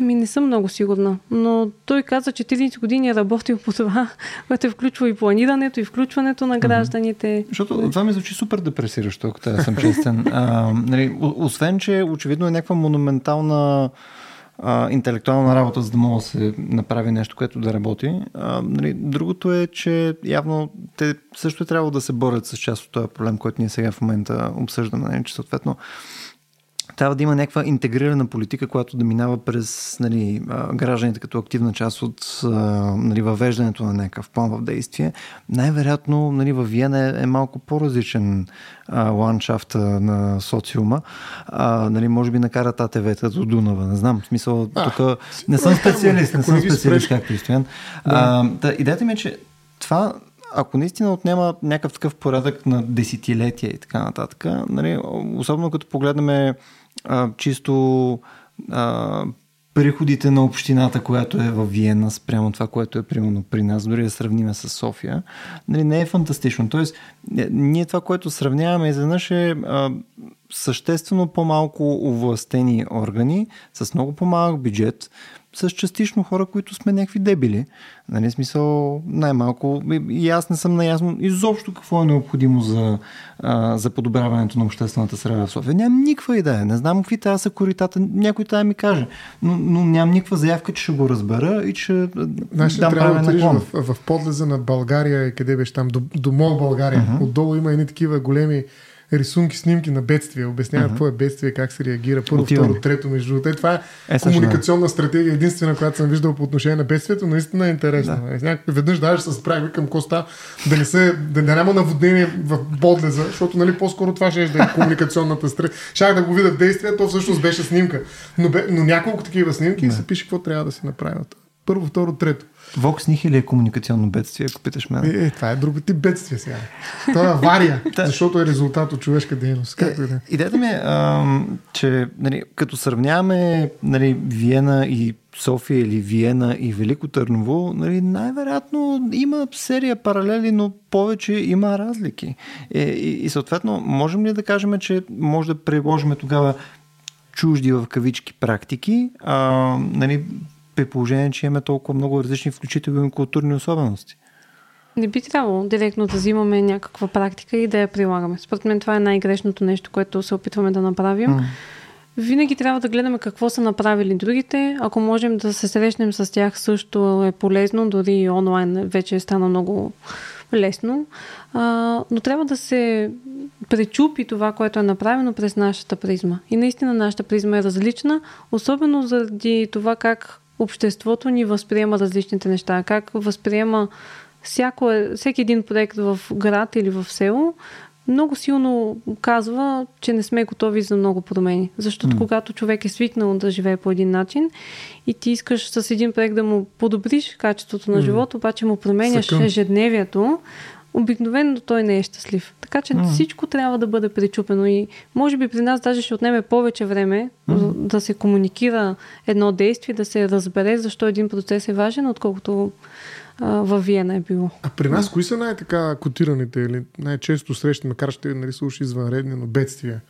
Ми не съм много сигурна, но той каза, че 30 години е работил по това, което е включва и планирането, и включването на гражданите. Mm-hmm. Защото това ми звучи супер депресиращо, ако трябва да съм честен. а, нали, освен, че очевидно е някаква монументална а, интелектуална работа, за да може да се направи нещо, което да работи. А, нали, другото е, че явно те също е трябвало да се борят с част от този проблем, който ние сега в момента обсъждаме. Нали, че съответно трябва да има някаква интегрирана политика, която да минава през нали, гражданите като активна част от нали, въвеждането на някакъв план в действие. Най-вероятно нали, в Виена е, е малко по-различен а, ландшафта на социума. А, нали, може би накарат АТВ-та до Дунава. Не знам, в смисъл, тук не съм специалист, не съм специалист, както и Стоян. Да, идеята ми е, че това ако наистина отнема някакъв такъв порядък на десетилетия и така нататък, нали, особено като погледнем а, чисто а, приходите на общината, която е в Виена, спрямо това, което е примерно при нас, дори да сравниме с София, нали, не е фантастично. Тоест, е, ние това, което сравняваме изведнъж е а, съществено по-малко овластени органи, с много по-малък бюджет, с частично хора, които сме някакви дебили. Нали, смисъл, най-малко. И аз не съм наясно изобщо какво е необходимо за, а, за подобряването на обществената среда в София. Нямам никаква идея. Не знам какви тази са коритата. Някой да ми каже. Но, но нямам никаква заявка, че ще го разбера и че дам трябва да в, в, в подлеза на България, къде беше там, до, до Мол България. Uh-huh. Отдолу има едни такива големи рисунки, снимки на бедствия, обясняват uh-huh. какво е бедствие, как се реагира, първо, Отивам. второ, трето, между другото. Това е, е комуникационна стратегия, единствена, която съм виждал по отношение на бедствието, наистина е интересна. Да. Е, веднъж даже се справи към Коста да не, се, да, да няма наводнение в подлеза, защото нали, по-скоро това ще е да е комуникационната стратегия. Шах да го видя в действие, то всъщност беше снимка. Но, бе, но няколко такива снимки да. и се пише какво трябва да се направят. Първо, второ, трето. Вокс Нихили е комуникационно бедствие, ако питаш мен. Е, е, това е друг тип бедствие сега. Това е авария, защото е резултат от човешка дейност. Как е, идеята ми е, че нали, като сравняваме нали, Виена и София или Виена и Велико Търново, нали, най-вероятно има серия паралели, но повече има разлики. Е, и, и съответно, можем ли да кажем, че може да приложим тогава чужди в кавички практики, а, нали, при положение, че имаме толкова много различни, включително културни особености. Не би трябвало директно да взимаме някаква практика и да я прилагаме. Според мен това е най-грешното нещо, което се опитваме да направим. Mm. Винаги трябва да гледаме какво са направили другите. Ако можем да се срещнем с тях, също е полезно. Дори онлайн вече е стана много лесно. А, но трябва да се пречупи това, което е направено през нашата призма. И наистина нашата призма е различна, особено заради това как обществото ни възприема различните неща, как възприема всяко, е, всеки един проект в град или в село, много силно казва, че не сме готови за много промени. Защото mm. когато човек е свикнал да живее по един начин и ти искаш с един проект да му подобриш качеството на mm. живота, обаче му променяш Съкъм. ежедневието, обикновено той не е щастлив. Така че mm. всичко трябва да бъде причупено и може би при нас даже ще отнеме повече време mm. да се комуникира едно действие, да се разбере защо един процес е важен, отколкото във Виена е било. А при нас кои са най-така котираните или най-често срещани, макар ще нали, са извънредни, но бедствия?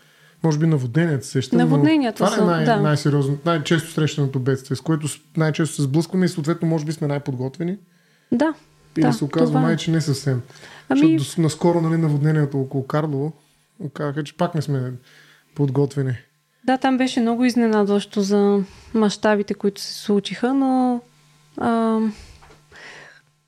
Може би наводненията се ще. Наводненията това са, е най- да. най-сериозно, най-често срещаното бедствие, с което най-често се сблъскваме и съответно може би сме най-подготвени. Да. Или да, се оказва това... Е. май, че не съвсем. Ами... Защото наскоро нали, наводнението около Карлово оказаха, че пак не сме подготвени. Да, там беше много изненадващо за мащабите, които се случиха, но а,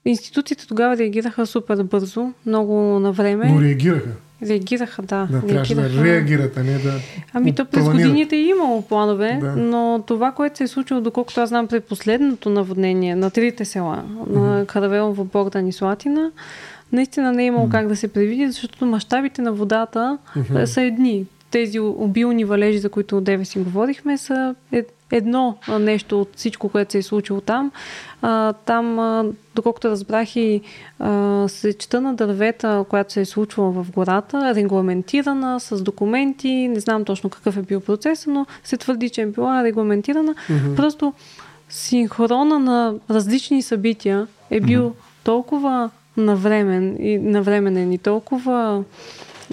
Институциите тогава реагираха супер бързо, много на време. Но реагираха. Реагираха, да. Да, трябваше да реагират, а не да. Ами то през годините е имало планове, да. но това, което се е случило, доколкото аз знам при последното наводнение на трите села, mm-hmm. на Каравелово, Богдан и Слатина, наистина не е имало mm-hmm. как да се предвиди, защото мащабите на водата mm-hmm. са едни. Тези обилни валежи, за които деве си говорихме, са е, едно нещо от всичко, което се е случило там. А, там, а, доколкото разбрах и а, сечта на дървета, която се е случвала в гората, регламентирана с документи, не знам точно какъв е бил процес, но се твърди, че е била регламентирана. Mm-hmm. Просто синхрона на различни събития е бил mm-hmm. толкова навремен и навременен и толкова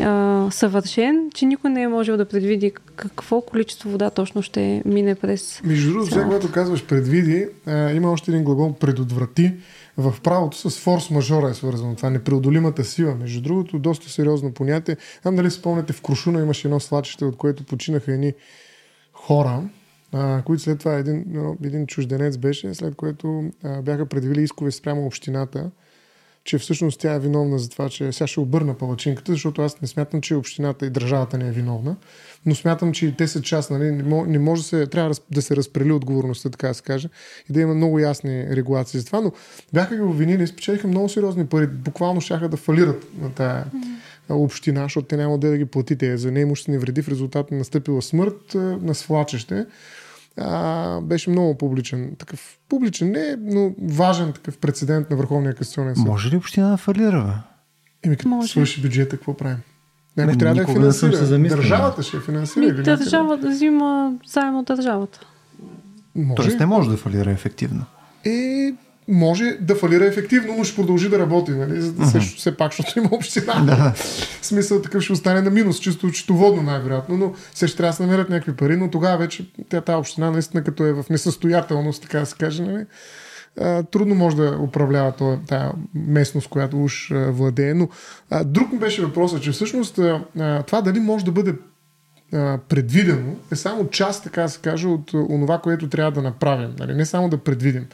а, съвършен, че никой не е можел да предвиди какво количество вода точно ще мине през. Между другото, сега, когато казваш предвиди, а, има още един глагол предотврати. В правото с форс-мажора е свързано. Това непреодолимата сила. Между другото, доста сериозно понятие. Знам дали спомняте, в Крушуна имаше едно свлачище, от което починаха едни хора, а, които след това един, един чужденец беше, след което а, бяха предвили искове спрямо общината че всъщност тя е виновна за това, че сега ще обърна палачинката, защото аз не смятам, че общината и държавата не е виновна, но смятам, че и те са част, нали, не може да се, трябва да се разпрели отговорността, така да се каже, и да има много ясни регулации за това, но бяха ги обвинили и спечелиха много сериозни пари, буквално щяха да фалират на тая община, защото те няма да ги платите. За неимуществени вреди в резултат на настъпила смърт на свлачеще а, беше много публичен. Такъв публичен не, но важен такъв прецедент на Върховния касационен съд. Може ли община да фалира, Еми, като Може. свърши бюджета, какво правим? Някой трябва да е финансира. Държавата ще е финансира. Ми, държавата взима заем от държавата. Може. Тоест не може да фалира ефективно. Е, може да фалира ефективно, но ще продължи да работи, нали? За да uh-huh. също, все пак, защото има община. Да. В смисъл такъв ще остане на минус, чисто счетоводно най-вероятно, но се ще трябва да се намерят някакви пари, но тогава вече тя, тази община наистина като е в несъстоятелност, така да се каже, нали? Трудно може да управлява тази местност, която уж владее. Но друг ми беше въпросът, че всъщност това дали може да бъде предвидено е само част, така да се каже, от онова, което трябва да направим. Нали? Не само да предвидим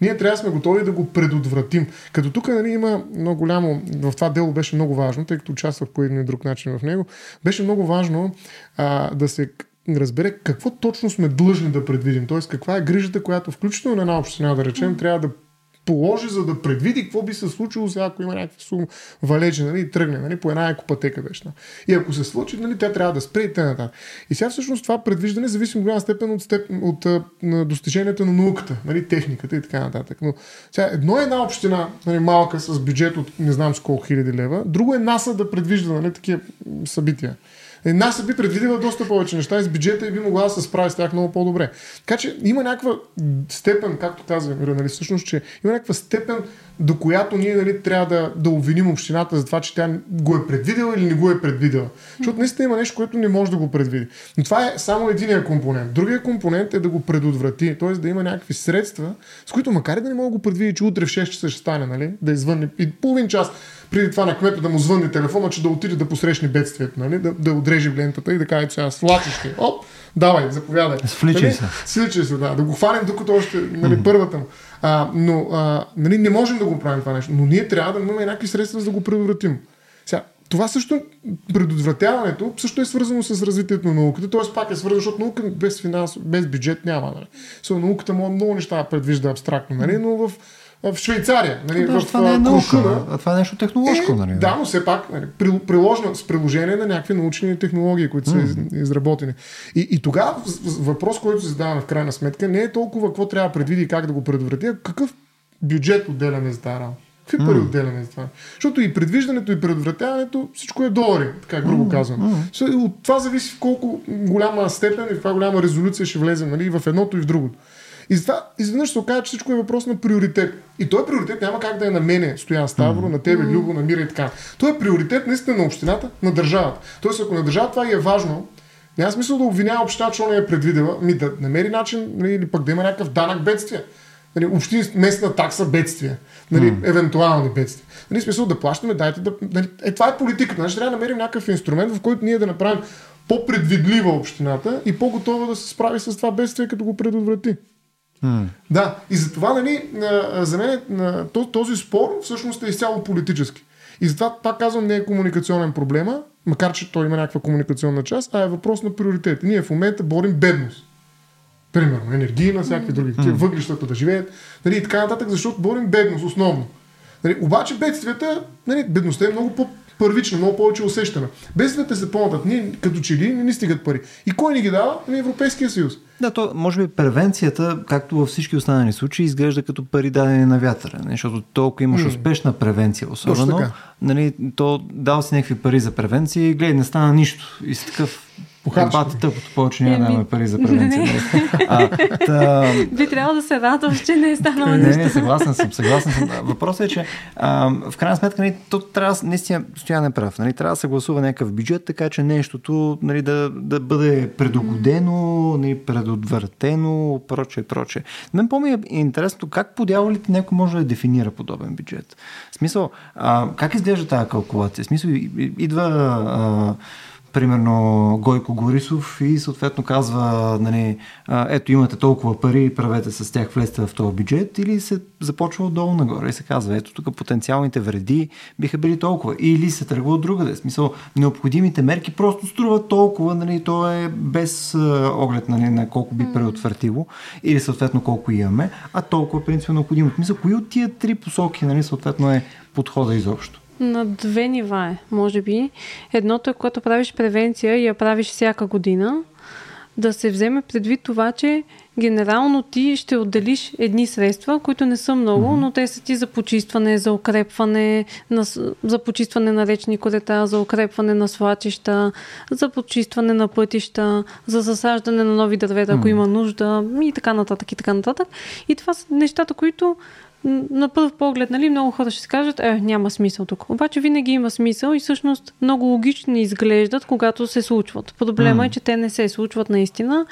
ние трябва да сме готови да го предотвратим. Като тук нали, има много голямо, в това дело беше много важно, тъй като участвах по един и друг начин в него, беше много важно а, да се разбере какво точно сме длъжни да предвидим. Т.е. каква е грижата, която включително на една община, да речем, трябва да положи, за да предвиди какво би се случило сега, ако има някакви сум валежи, нали, и тръгне нали, по една екопатека беше. И ако се случи, нали, тя трябва да спре и т.н. И сега всъщност това предвиждане зависи в голяма степен от, степ, от, от достиженията на науката, нали, техниката и така нататък. Но сега едно е една община, нали, малка с бюджет от не знам с колко хиляди лева, друго е НАСА да предвижда нали, такива събития. Една се би предвидила доста повече неща и с бюджета и би могла да се справи с тях много по-добре. Така че има някаква степен, както казва Мира, нали, всъщност, че има някаква степен, до която ние нали, трябва да, да обвиним общината за това, че тя го е предвидела или не го е предвидела. Защото наистина има нещо, което не може да го предвиди. Но това е само единия компонент. Другия компонент е да го предотврати, т.е. да има някакви средства, с които макар и да не мога да го предвиди, че утре в 6 часа ще стане, нали, да извънне и половин час преди това на кмета да му звънне телефона, че да отиде да посрещне бедствието, нали? да, да отреже лентата и да каже, сега свлачиш Оп, давай, заповядай. Свличай нали? се. Свличай се, да. Да го хванем докато още нали, mm-hmm. първата му. А, но а, нали, не можем да го правим това нещо. Но ние трябва да имаме някакви средства, за да го предотвратим. Сега, това също, предотвратяването също е свързано с развитието на науката, т.е. пак е свързано, защото наука без финанс, без бюджет няма. Нали. So, науката може много неща предвижда абстрактно, нали, но в в Швейцария. Нали, да, в, това не е наука, а това е нещо технологично. Е, нали? да, но все пак нали, при- приложено, с приложение на някакви научни технологии, които са из, изработени. И, и тогава въпрос, който се задаваме в крайна сметка, не е толкова какво трябва да предвиди и как да го предотврати, а какъв бюджет отделяме за тази работа. Какви пари отделяме за това? Защото и предвиждането, и предотвратяването, всичко е долари, така грубо казвам. Mm. От това зависи в колко голяма степен и в каква голяма резолюция ще влезем нали, в едното и в другото. И затова изведнъж се оказа, че всичко е въпрос на приоритет. И този приоритет няма как да е на мене, Стоян Ставро, на тебе, Любо, на Мира и така. Той е приоритет наистина на общината, на държавата. Тоест, ако на държавата това и е важно, няма смисъл да обвинява общината, че не е предвидела, ми да намери начин нали, или пък да има някакъв данък бедствие. Нали, общин, местна такса бедствия. Нали, mm. Евентуални бедствия. Нали, смисъл да плащаме, дайте да... Нали, е, това е политиката. Значи трябва да намерим някакъв инструмент, в който ние да направим по-предвидлива общината и по-готова да се справи с това бедствие, като го предотврати. М. Да, и затова, нали, за мен този спор всъщност е изцяло политически. И затова, пак казвам, не е комуникационен проблема, макар че той има някаква комуникационна част, а е въпрос на приоритет. Ние в момента борим бедност. Примерно, енергийна, всякакви други, такива, въглищата да живеят, нали, и така нататък, защото борим бедност основно. Нали, обаче бедствията, нали, бедността е много по-първична, много повече усещана. Бедствията се помнят, ние като че ли не ни стигат пари. И кой ни ги дава? Ами Европейския съюз. Да, то може би превенцията, както във всички останали случаи, изглежда като пари дадени на вятъра. Защото толкова имаш М. успешна превенция, особено. Нали, то дал си някакви пари за превенция и гледай, не стана нищо. И си такъв. Похарчи. Бати тъпото, повече няма да имаме пари за превенция. не. А, та, Би трябвало да се радваш, че не е станало не, нищо. не, съгласен съм, съгласен съм. Въпросът е, че а, в крайна сметка нали, то трябва, да- наистина, стоя не прав, нали, трябва да се гласува някакъв бюджет, така че нещото нали, да, да бъде предогодено, нали, предотвратено, проче, проче. Мен по-ми е интересно как по дяволите някой може да дефинира подобен бюджет. В смисъл, а, как изглежда тази калкулация? В смисъл, идва а, примерно Гойко Горисов и съответно казва, нали, ето имате толкова пари, правете с тях, влезте в този бюджет, или се започва отдолу нагоре и се казва, ето тук потенциалните вреди биха били толкова. Или се тръгва от другаде. В смисъл, необходимите мерки просто струват толкова, нали, то е без оглед нали, на колко би преотвъртило, или съответно колко имаме, а толкова е принципно необходимо. В смисъл, кои от тия три посоки, нали, съответно е подхода изобщо? На две нива е, може би. Едното е, когато правиш превенция и я правиш всяка година, да се вземе предвид това, че генерално ти ще отделиш едни средства, които не са много, mm-hmm. но те са ти за почистване, за укрепване, на, за почистване на речни корета, за укрепване на свлачища, за почистване на пътища, за засаждане на нови дървета, ако има нужда и така нататък и така нататък. И това са нещата, които на първ поглед, нали, много хора ще си кажат, е, няма смисъл тук. Обаче винаги има смисъл и всъщност много логични изглеждат, когато се случват. Проблема М. е, че те не се случват наистина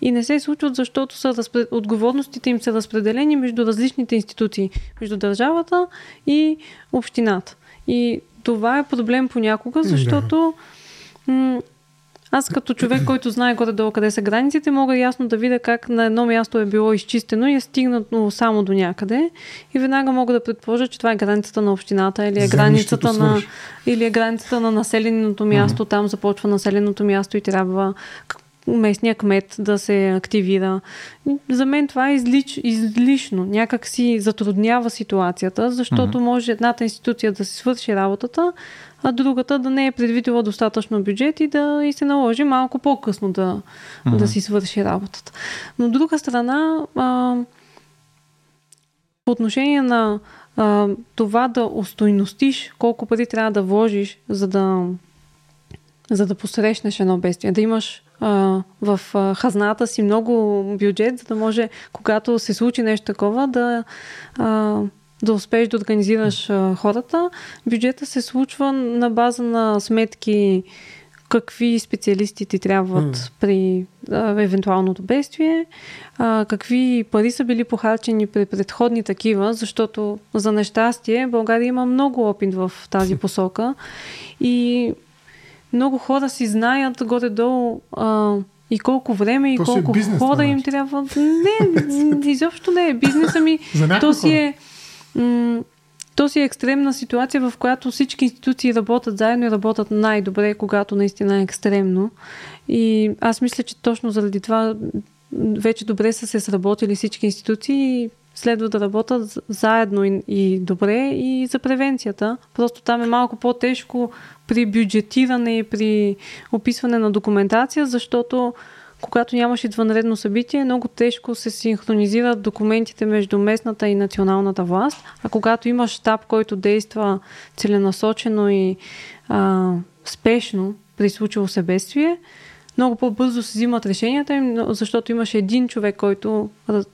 и не се случват, защото са разпред... отговорностите им са разпределени между различните институции, между държавата и общината. И това е проблем понякога, защото м- аз като човек, който знае горе-долу къде са границите, мога ясно да видя как на едно място е било изчистено и е стигнато само до някъде. И веднага мога да предположа, че това е границата на общината или е границата на, или е границата на населеното място. Там започва населеното място и трябва местния кмет да се активира. За мен това е излич, излишно. Някак си затруднява ситуацията, защото може едната институция да си свърши работата, а другата да не е предвидила достатъчно бюджет и да и се наложи малко по-късно да, Мгм. да си свърши работата. Но от друга страна, а, по отношение на а, това да устойностиш колко пари трябва да вложиш, за да за да посрещнеш едно бедствие. Да имаш а, в а, хазната си много бюджет, за да може, когато се случи нещо такова, да, а, да успееш да организираш а, хората. Бюджета се случва на база на сметки какви специалисти ти трябват mm. при а, евентуалното бедствие, а, какви пари са били похарчени при предходни такива, защото за нещастие България има много опит в тази посока и много хора си знаят горе-долу а, и колко време и То е колко бизнес, хора това им трябва. Не, изобщо не е бизнес, ами За някои то си е. М- то си е екстремна ситуация, в която всички институции работят заедно и работят най-добре, когато наистина е екстремно. И аз мисля, че точно заради това вече добре са се сработили всички институции и следва да работят заедно и, и добре и за превенцията. Просто там е малко по-тежко при бюджетиране и при описване на документация, защото когато нямаш извънредно събитие, много тежко се синхронизират документите между местната и националната власт. А когато имаш щаб, който действа целенасочено и а, спешно при случило се бедствие, много по-бързо се взимат решенията им, защото имаш един човек, който раз-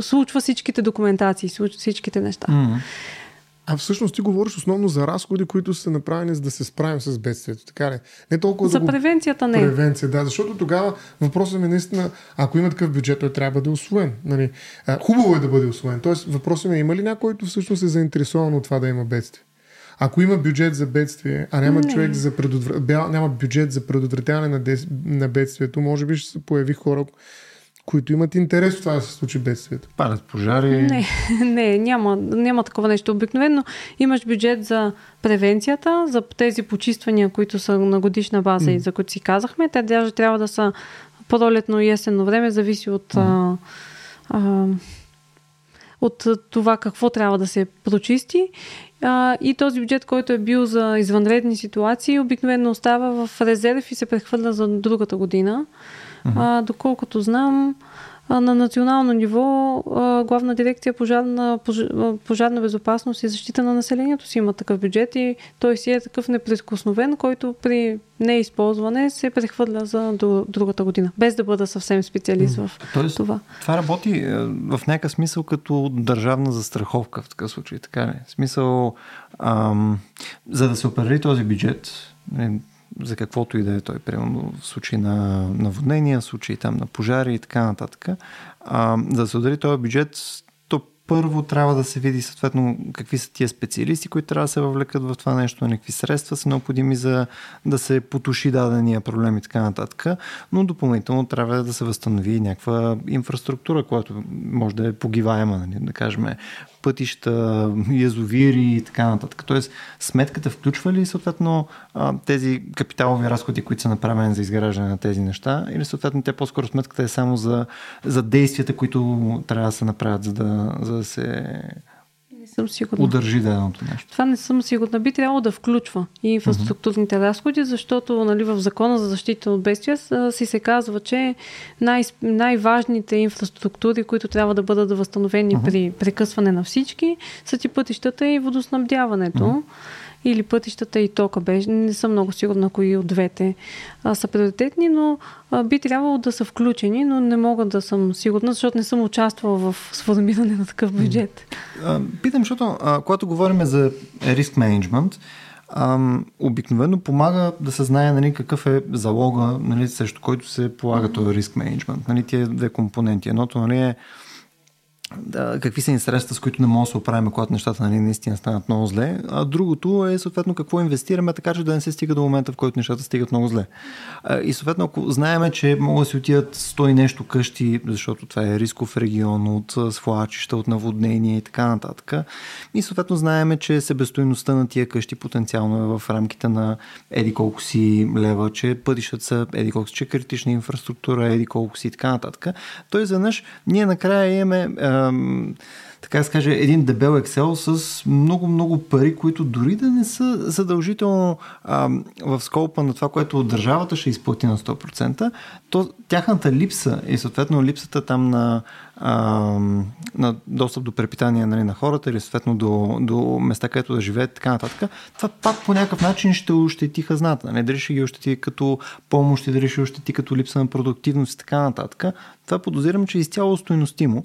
случва всичките документации, случва всичките неща. Mm. А всъщност ти говориш основно за разходи, които са направени за да се справим с бедствието. Така ли? Не толкова За да го... превенцията не. Превенция, да, защото тогава въпросът ми е наистина, ако има такъв бюджет, той трябва да бъде освоен. Нали? А, хубаво е да бъде освоен. Тоест, въпросът ми е, има ли някой, който всъщност е заинтересован от това да има бедствие? Ако има бюджет за бедствие, а няма Не. човек за предотвр... няма бюджет за предотвратяване на, дес... на бедствието, може би ще се появи хора, които имат интерес това да се случи бедствието. Палят пожари. Не, не, няма, няма такова нещо. Обикновено имаш бюджет за превенцията, за тези почиствания, които са на годишна база и за които си казахме. Те даже трябва да са по-долетно и есенно време, зависи от, а, а, от това какво трябва да се прочисти. А, и този бюджет, който е бил за извънредни ситуации, обикновено остава в резерв и се прехвърля за другата година. А, доколкото знам, на национално ниво главна дирекция пожарна, пожарна безопасност и защита на населението си има такъв бюджет и той си е такъв неприкосновен, който при неизползване се прехвърля за дру- другата година, без да бъда съвсем специалист в Тоест, това. това работи е, в някакъв смисъл като държавна застраховка в такъв случай, така ли? В смисъл, ам, за да се определи този бюджет, е, за каквото и да е той, примерно в случай на наводнения, в случай там на пожари и така нататък, а, за да се отдели този бюджет, то първо трябва да се види съответно какви са тия специалисти, които трябва да се въвлекат в това нещо, на какви средства са необходими за да се потуши дадения проблем и така нататък. Но допълнително трябва да се възстанови някаква инфраструктура, която може да е погиваема, нали, да кажем пътища, язовири и така нататък. Тоест, сметката включва ли съответно тези капиталови разходи, които са направени за изграждане на тези неща, или съответно те по-скоро сметката е само за, за действията, които трябва да се направят, за да, за да се съм сигурна. удържи даденото нещо. Това не съм сигурна. Би трябвало да включва и инфраструктурните разходи, защото нали, в Закона за защита от бедствия си се казва, че най- най-важните инфраструктури, които трябва да бъдат възстановени при прекъсване на всички, са ти пътищата и водоснабдяването. Или пътищата и тока беше. Не съм много сигурна кои от двете а, са приоритетни, но а, би трябвало да са включени, но не мога да съм сигурна, защото не съм участвала в сформиране на такъв бюджет. Питам, защото а, когато говорим за риск менеджмент, ам, обикновено помага да се знае нали, какъв е залога, нали, срещу който се полага този риск менеджмент. Нали, тия две компоненти. Едното нали, е да, какви са ни средства, с които не можем да се оправим, когато нещата нали, наистина станат много зле. А другото е съответно какво инвестираме, така че да не се стига до момента, в който нещата стигат много зле. И съответно, ако знаеме, че могат да си отидат 100 и нещо къщи, защото това е рисков регион от свлачища, от наводнения и така нататък. И съответно знаеме, че себестойността на тия къщи потенциално е в рамките на еди колко си лева, че пътищата са еди колко си, че критична инфраструктура, еди колко си и така нататък. Той изведнъж ние накрая имаме ам, така да се каже, един дебел Excel с много-много пари, които дори да не са задължително а, в скопа на това, което държавата ще изплати на 100%, то тяхната липса и съответно липсата там на, а, на достъп до препитание нали, на хората или съответно до, до места, където да живеят така нататък, това пак по някакъв начин ще ощети хазната. Нали? Дали ще ги ощети като помощ, дали ще ощети като липса на продуктивност и така нататък. Това подозирам, че е изцяло стойностимо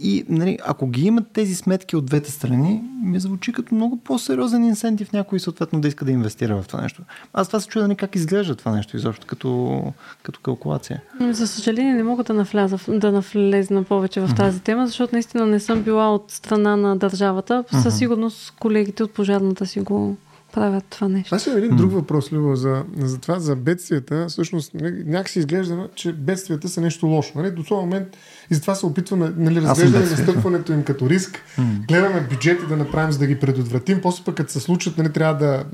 и нали, ако ги имат тези сметки от двете страни, ми звучи като много по-сериозен инсентив някой съответно да иска да инвестира в това нещо. Аз това се чуя нали, как изглежда това нещо изобщо като, като калкулация. За съжаление не мога да, навляза, да навлезна повече в тази тема, защото наистина не съм била от страна на държавата. Със сигурност колегите от пожарната си го правят това нещо. Аз имам един друг въпрос, Любо, за, за това, за бедствията. Всъщност, нали, някакси изглежда, че бедствията са нещо лошо. Нали? До този момент и затова се опитваме, нали, разглеждаме настъпването им като риск, гледаме бюджети да направим, за да ги предотвратим, после пък като се случат, нали, трябва да,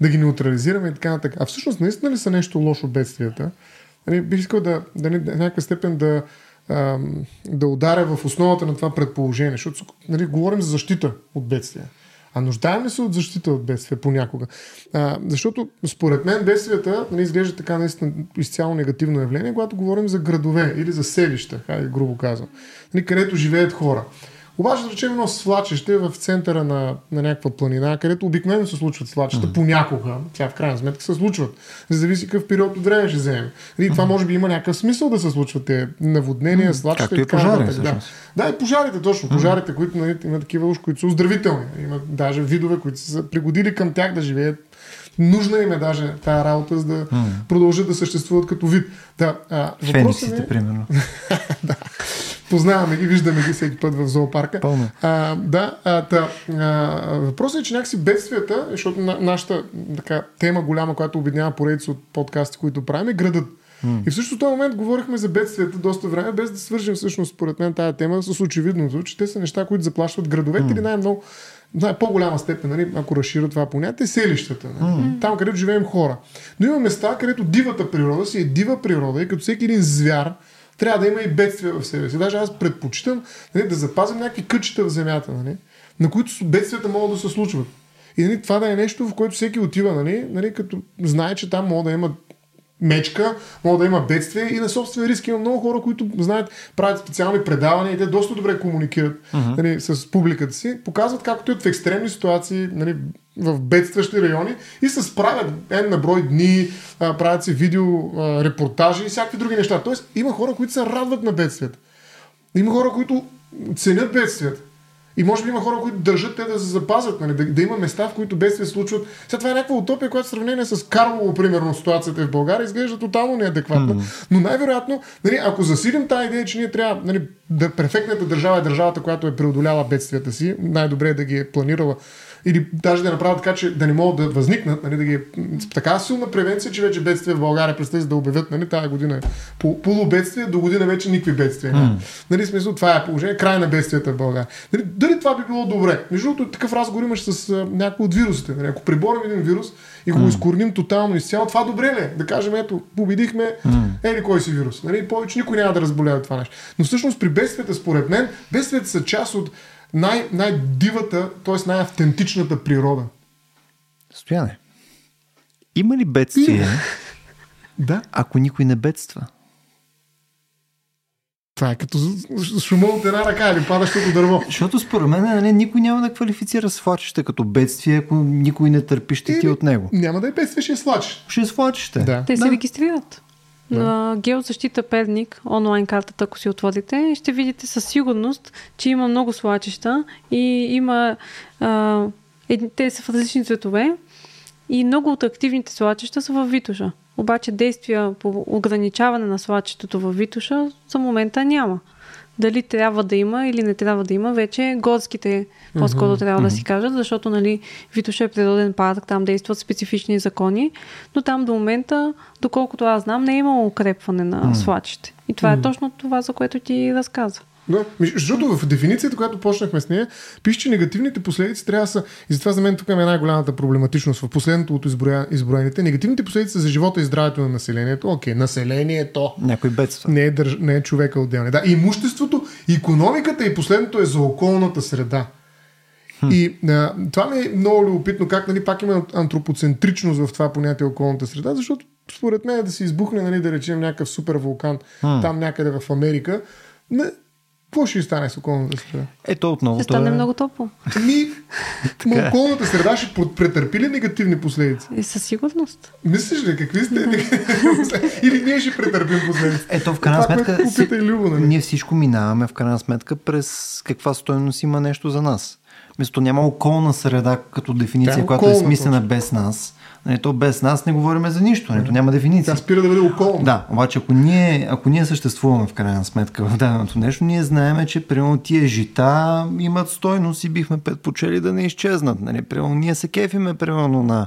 да ги неутрализираме и така нататък. А всъщност, наистина ли са нещо лошо бедствията? Нали, бих искал да, да, да, в някаква степен да, да ударя в основата на това предположение, защото нали, говорим за защита от бедствия. А нуждаем ли се от защита от бедствия понякога? А, защото според мен бедствията нали, изглежда така наистина изцяло негативно явление, когато говорим за градове или за селища, хайде грубо казвам, нали, където живеят хора. Обаче, да речем едно свлачеще в центъра на, на някаква планина, където обикновено се случват свлачеща, mm-hmm. понякога, тя в крайна сметка се случват. Зависи какъв период от време ще вземе. И това може би има някакъв смисъл да се случват те наводнения, mm-hmm. свлачеща и, и пожари, да. да, и пожарите, точно. Пожарите, които нали, има такива уж, които са оздравителни. Има даже видове, които са пригодили към тях да живеят Нужна им е даже тази работа, за да mm. продължат да съществуват като вид. Да, а, Фениксите, е... примерно. да. Познаваме ги, виждаме ги всеки път в зоопарка. Пълно. А, да, а, та, а, въпросът е, че някакси бедствията, защото на, нашата така, тема голяма, която обединява поредица от подкасти, които правим, е градът. Mm. И в същото този момент говорихме за бедствията доста време, без да свържем всъщност, според мен, тази тема с очевидното, че те са неща, които заплащат градовете mm. или най-много най- по-голяма степен, нали, ако разширя това понятие, селищата. Нали? Там, където живеем хора. Но има места, където дивата природа си е дива природа и като всеки един звяр, трябва да има и бедствия в себе си. Даже аз предпочитам нали, да запазим някакви кътчета в земята, нали, на които бедствията могат да се случват. И нали, това да е нещо, в което всеки отива, нали, нали, като знае, че там могат да има мечка, може да има бедствие и на собствен риск. Има много хора, които знаят, правят специални предавания и те доста добре комуникират uh-huh. нали, с публиката си, показват как отиват в екстремни ситуации, нали, в бедстващи райони и се справят ен на брой дни, а, правят си видео, а, репортажи и всякакви други неща. Тоест има хора, които се радват на бедствията. Има хора, които ценят бедствията. И може би има хора, които държат те да се запазят, нали, да, да има места, в които бедствия случват. Сега това е някаква утопия, която в сравнение с Карлово, примерно, ситуацията в България изглежда тотално неадекватна. Mm-hmm. Но най-вероятно, нали, ако засилим тази идея, че ние трябва нали, да перфектната държава е държавата, която е преодоляла бедствията си, най-добре е да ги е планирала или даже да направят така, че да не могат да възникнат, нали, да ги така силна превенция, че вече бедствия в България през тези да обявят, нали, тази година е полубедствие, до година вече никакви бедствия. Mm. Нали, смисъл, това е положение, край на бедствията в България. Нали, дали това би било добре? Между другото, такъв разговор имаш с а, някои от вирусите. Нали, ако приборим един вирус и го mm. изкорним тотално изцяло, това добре ли е? Да кажем, ето, победихме, mm. ели кой си вирус. Нали, повече никой няма да разболява това нещо. Но всъщност при бедствията, според мен, бедствията са част от най- най-дивата, т.е. най-автентичната природа. Стояне. Има ли бедствие, да. ако никой не бедства? Това е като шума от една ръка или падащото дърво. Защото според мен нали, никой няма да квалифицира свлачище като бедствие, ако никой не търпи щети от него. Няма да е бедствие, ще е свлачище. Ще е свлачище. Да. Те се да. регистрират. Да. На Геозащита Перник, онлайн картата, ако си отворите, ще видите със сигурност, че има много свлачища и има. А, те са в различни цветове и много от активните свлачища са в Витуша. Обаче действия по ограничаване на свлачището в Витуша за момента няма. Дали трябва да има или не трябва да има, вече горските по-скоро mm-hmm. трябва mm-hmm. да си кажат, защото нали, Витоша е природен парк, там действат специфични закони, но там до момента, доколкото аз знам, не е имало укрепване на mm-hmm. свлачите. И това mm-hmm. е точно това, за което ти разказа. Да, защото в дефиницията, която почнахме с нея, пише, че негативните последици трябва да са, и затова за мен тук е най-голямата проблематичност в последното от изброя, изброените, негативните последици за живота и здравето на населението. Окей, населението. Някой бедства. Не е, държ... не е човека отделен. Да, имуществото Економиката и последното е за околната среда. Хм. И а, това ми е много любопитно как нали, пак има антропоцентричност в това понятие околната среда, защото според мен е да се избухне, нали, да речем, някакъв супер вулкан хм. там някъде в Америка, не, какво ще стане с околната среда? Ето отново. Ще стане е... много топло. Ми, е. околната среда ще претърпи ли негативни последици? И със сигурност. Мислиш ли, какви сте? Или ние ще претърпим последици? Ето, в крайна сметка, си... Любо, нали? ние всичко минаваме в крайна сметка през каква стойност има нещо за нас. Мисля, няма околна среда като дефиниция, е която е смислена без нас. Нали, то без нас не говорим за нищо, нали, то няма дефиниция. Тя спира да бъде околна. Да, обаче ако ние, ако ние съществуваме в крайна сметка в даденото нещо, ние знаеме, че примерно тия жита имат стойност и бихме предпочели да не изчезнат. Нали. Примерно ние се кефиме примерно на,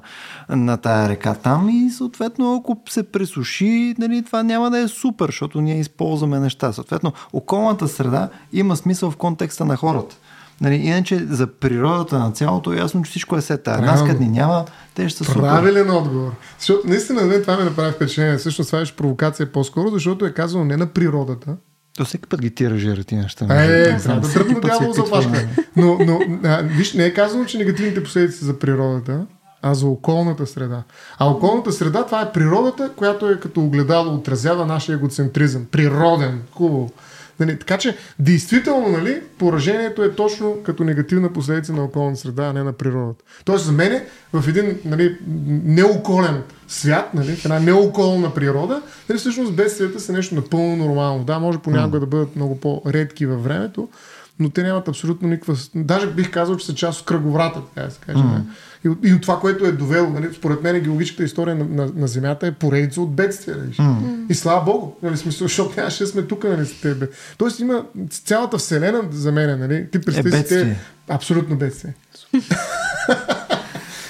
на тая река там и съответно ако се пресуши, нали, това няма да е супер, защото ние използваме неща. Съответно, околната среда има смисъл в контекста на хората. Нали, иначе за природата на цялото е ясно, че всичко е сета. Нас като ни няма, те ще са супер. Правилен отговор. Защото наистина това ми направи впечатление. Също това е провокация по-скоро, защото е казано не на природата, то всеки път ги тиражира ти неща. Е, трябва да дръпна дявол за опашка. Но, но а, виж, не е казано, че негативните последици за природата, а за околната среда. А околната среда, това е природата, която е като огледало, отразява нашия егоцентризъм. Природен, хубаво. Нали, така че, действително, нали, поражението е точно като негативна последица на околната среда, а не на природата. Тоест, за мен в един нали, неоколен свят, нали, в една неоколна природа, нали, всъщност бедствията са нещо напълно нормално. Да, може понякога mm. да бъдат много по-редки във времето, но те нямат абсолютно никаква... Даже бих казал, че са част от кръговрата, така да се каже. Mm. И, и от това, което е довело, нали, според мен геологическата история на, на, на Земята е поредица от бедствия. Нали. Mm. И слава Богу, нали, смисъл, защото нямаше сме тук нали, с тебе. Тоест има цялата Вселена за мен, нали, ти представи е, си, абсолютно бедствие.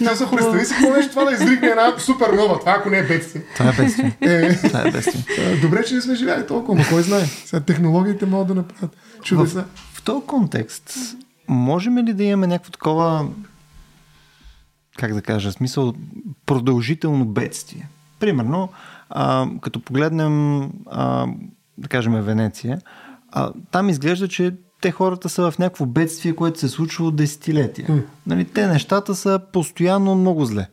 Много се представи си какво нещо това да изригне една супер нова. Това ако не е бедствие. Това е бедствие. Е, това е бедствие. Добре, че не сме живяли толкова, но кой знае. Сега технологиите могат да направят чудеса. В този контекст, можем ли да имаме някакво такова как да кажа, смисъл продължително бедствие. Примерно, а, като погледнем, а, да кажем, Венеция, а, там изглежда, че те хората са в някакво бедствие, което се случва от десетилетия. Mm. Нали, те нещата са постоянно много зле.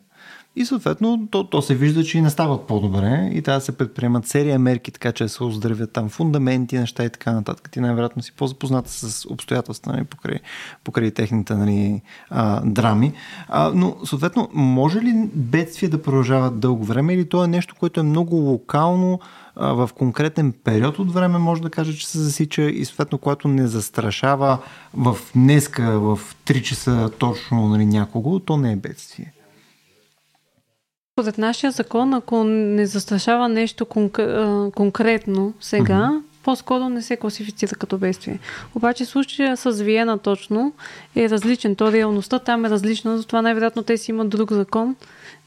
И съответно, то, то се вижда, че и не стават по-добре и трябва да се предприемат серия мерки, така че да се оздравят там фундаменти, неща и така нататък. Ти най-вероятно си по-запозната с обстоятелства нали, покрай, покрай техните нали, а, драми. А, но, съответно, може ли бедствие да продължават дълго време или то е нещо, което е много локално, в конкретен период от време може да каже, че се засича и съответно, когато не застрашава в днеска в 3 часа точно нали, някого, то не е бедствие. Според нашия закон, ако не застрашава нещо конк- конкретно сега, mm-hmm. по-скоро не се класифицира като бедствие. Обаче случая с Виена точно е различен. То реалността там е различна, затова най-вероятно те си имат друг закон,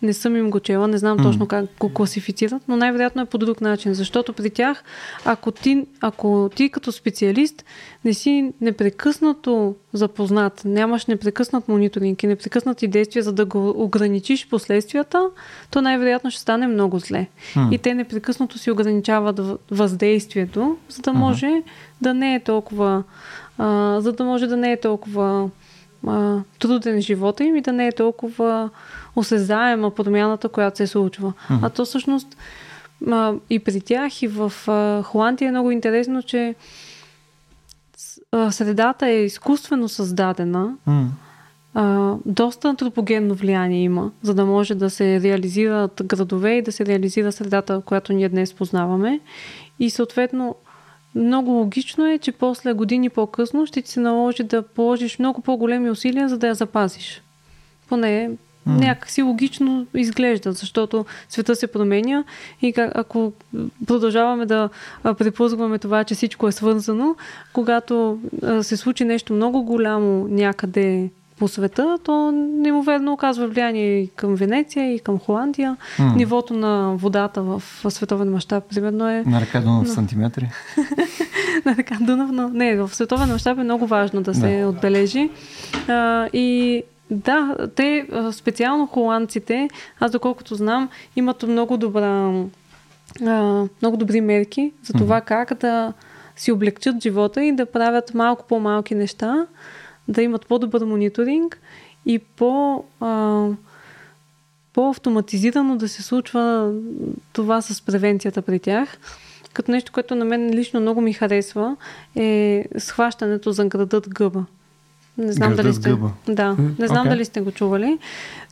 не съм им го чела, не знам mm. точно как го класифицират, но най-вероятно е по друг начин, защото при тях, ако ти, ако ти като специалист не си непрекъснато запознат, нямаш непрекъснат мониторинг и непрекъснати действия, за да го ограничиш последствията, то най-вероятно ще стане много зле. Mm. И те непрекъснато си ограничават въздействието, за да може uh-huh. да не е толкова а, за да може да не е толкова а, труден живота им и да не е толкова осезаема промяната, която се случва. Mm-hmm. А то всъщност а, и при тях, и в а, Холандия е много интересно, че а, средата е изкуствено създадена. Mm. А, доста антропогенно влияние има, за да може да се реализират градове и да се реализира средата, която ние днес познаваме. И съответно, много логично е, че после години по-късно ще ти се наложи да положиш много по-големи усилия, за да я запазиш. Поне Mm. Някакси логично изглежда, защото света се променя и ако продължаваме да препълзваме това, че всичко е свързано, когато се случи нещо много голямо някъде по света, то неимоверно оказва влияние и към Венеция, и към Холандия. Mm. Нивото на водата в световен мащаб, примерно е... На река Дунав но... сантиметри? на река Дунав, но не, в световен мащаб е много важно да се да. отбележи. А, и да, те, специално холандците, аз доколкото знам, имат много добра много добри мерки за това mm-hmm. как да си облегчат живота и да правят малко по-малки неща, да имат по-добър мониторинг и по, а, по-автоматизирано да се случва това с превенцията при тях. Като нещо, което на мен лично много ми харесва, е схващането за градът Гъба. Не знам Градът дали сте. Гъба. Да, не знам окей. дали сте го чували.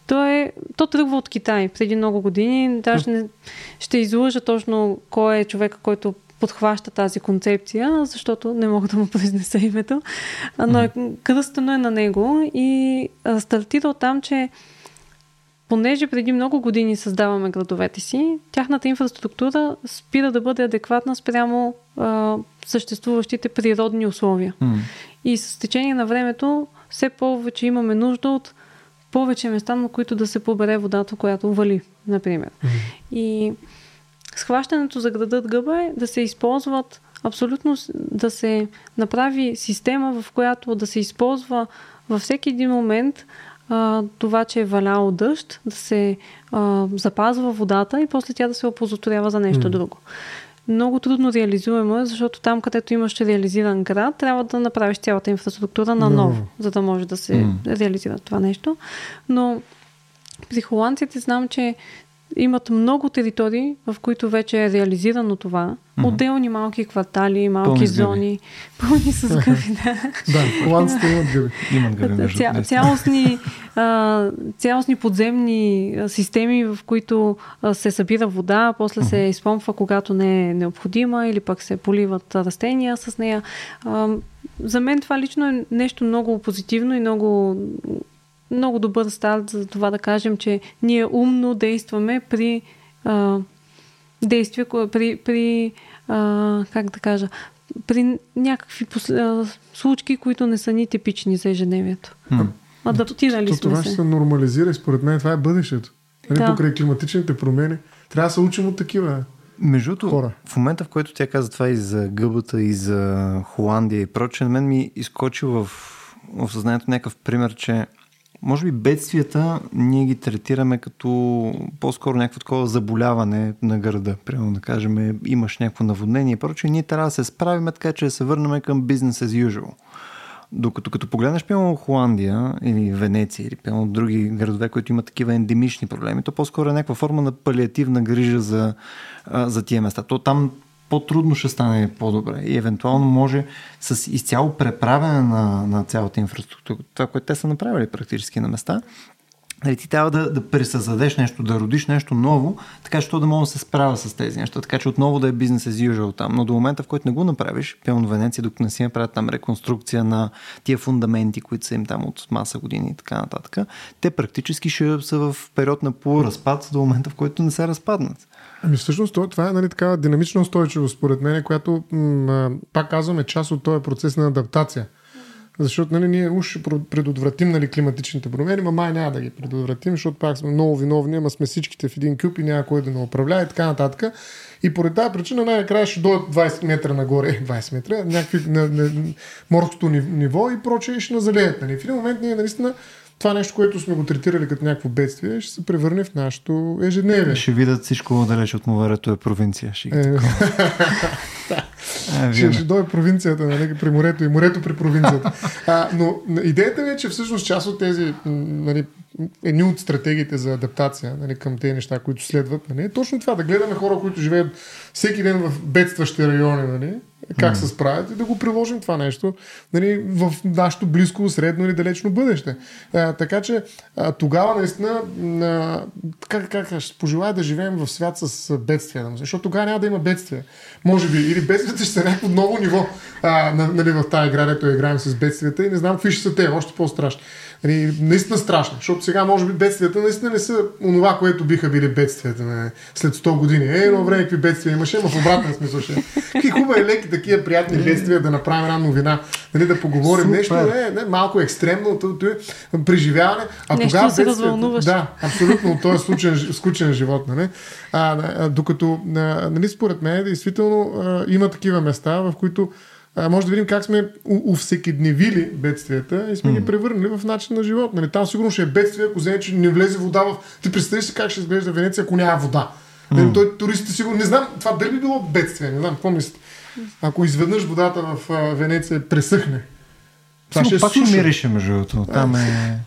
То, е, то тръгва от Китай преди много години. Даже не, ще излъжа точно кой е човека, който подхваща тази концепция, защото не мога да му произнеса името. Но е, кръстено е на него и а, стартира от там, че понеже преди много години създаваме градовете си, тяхната инфраструктура спира да бъде адекватна спрямо а, съществуващите природни условия. М. И с течение на времето все повече имаме нужда от повече места, на които да се побере водата, която вали, например. И схващането за градът гъба е да се използват абсолютно да се направи система, в която да се използва във всеки един момент а, това, че е валял дъжд, да се а, запазва водата и после тя да се оползотворява за нещо М. друго. Много трудно реализуемо е, защото там, където имаш реализиран град, трябва да направиш цялата инфраструктура на ново, Ново. за да може да се М. реализира това нещо. Но при холандците знам, че имат много територии, в които вече е реализирано това. Мгм. Отделни малки квартали, малки Пълни с гъби. зони, пълни с гъби, да. Да, холандците имат гъби. Имат гъби Ця, цялостни, а, цялостни подземни системи, в които а, се събира вода, после се изпомпва, когато не е необходима, или пък се поливат растения с нея. А, за мен това лично е нещо много позитивно и много, много добър старт за това да кажем, че ние умно действаме при а, действия, при, при а, как да кажа, при някакви после, а, случки, които не са ни типични за ежедневието. М. Адаптирали сме това ще се. нормализира и според мен това е бъдещето. Нали, Да. Покрай климатичните промени. Трябва да се учим от такива. Между другото, Хора. в момента, в който тя каза това и за гъбата, и за Холандия и прочее, на мен ми изкочи в, в съзнанието някакъв пример, че може би бедствията ние ги третираме като по-скоро някакво такова заболяване на града. Примерно да кажем, имаш някакво наводнение и прочее, ние трябва да се справим така, че да се върнем към business as usual. Докато като погледнеш пълно Холандия или Венеция или пълно други градове, които имат такива ендемични проблеми, то по-скоро е някаква форма на палиативна грижа за, за тия места. То там по-трудно ще стане по-добре и евентуално може с изцяло преправяне на, на цялата инфраструктура, това, което те са направили практически на места, Нали, ти трябва да, да пресъздадеш нещо, да родиш нещо ново, така че то да мога да се справя с тези неща, така че отново да е бизнес as usual там. Но до момента, в който не го направиш, пълно Венеция, докато не си направят там реконструкция на тия фундаменти, които са им там от маса години и така нататък, те практически ще са в период на полуразпад до момента, в който не се разпаднат. Ами всъщност това- е нали, такава динамична устойчивост, според мен, която, м- пак казваме, част от този процес на адаптация. Защото нали, ние уж предотвратим нали, климатичните промени, ма май няма да ги предотвратим, защото пак сме много виновни, ама сме всичките в един кюб и няма кой да не управлява и така нататък. И поради тази причина най-накрая ще дойдат 20 метра нагоре, 20 метра, някакви на, на, на морското ни- ниво и прочее ще назалеят. Нали. В един момент ние наистина това нещо, което сме го третирали като някакво бедствие, ще се превърне в нашето ежедневие. Ще видят всичко далеч от морето е провинция. Ще. Е, А, ще, вие ще дойде провинцията, нали, при морето и морето при провинцията. А, но идеята ми е, че всъщност част от тези, нали, едни от стратегиите за адаптация нали, към тези неща, които следват, нали, е точно това, да гледаме хора, които живеят всеки ден в бедстващи райони, нали, как се справят и да го приложим това нещо нали, в нашето близко, средно или далечно бъдеще. А, така че а, тогава наистина а, как, как, ще пожелая да живеем в свят с бедствия, защото тогава няма да има бедствия. Може би, или бедствията ще са някакво ново ниво а, на, нали, в тази игра, дето играем с бедствията и не знам какви ще са те, още по-страшни. Нали, наистина страшни, защото сега може би бедствията наистина не са онова, което биха били бедствията на, след 100 години. Е, едно време какви бедствия имаше, ама в обратен смисъл ще. Какви хубави, леки, такива приятни бедствия да направим една новина, нали, да поговорим Супер. нещо, не, не, малко екстремно, то, то е преживяване. А Нещо тогава се развълнуваш. Да, абсолютно, от този скучен, скучен живот. Нали? А, а, докато, а, нали, според мен, действително а, има такива места, в които а, може да видим как сме у- увсекидневили бедствията и сме ги превърнали в начин на живот. Нали? Там сигурно ще е бедствие, ако вземе, че не влезе вода в... Ти представиш си как ще изглежда Венеция, ако няма вода. Нали, той туристите сигурно... Не знам, това дали би било бедствие, не знам, какво мислите? ако изведнъж водата в а, Венеция пресъхне. Това ще пак ще мирише, между другото. Там е...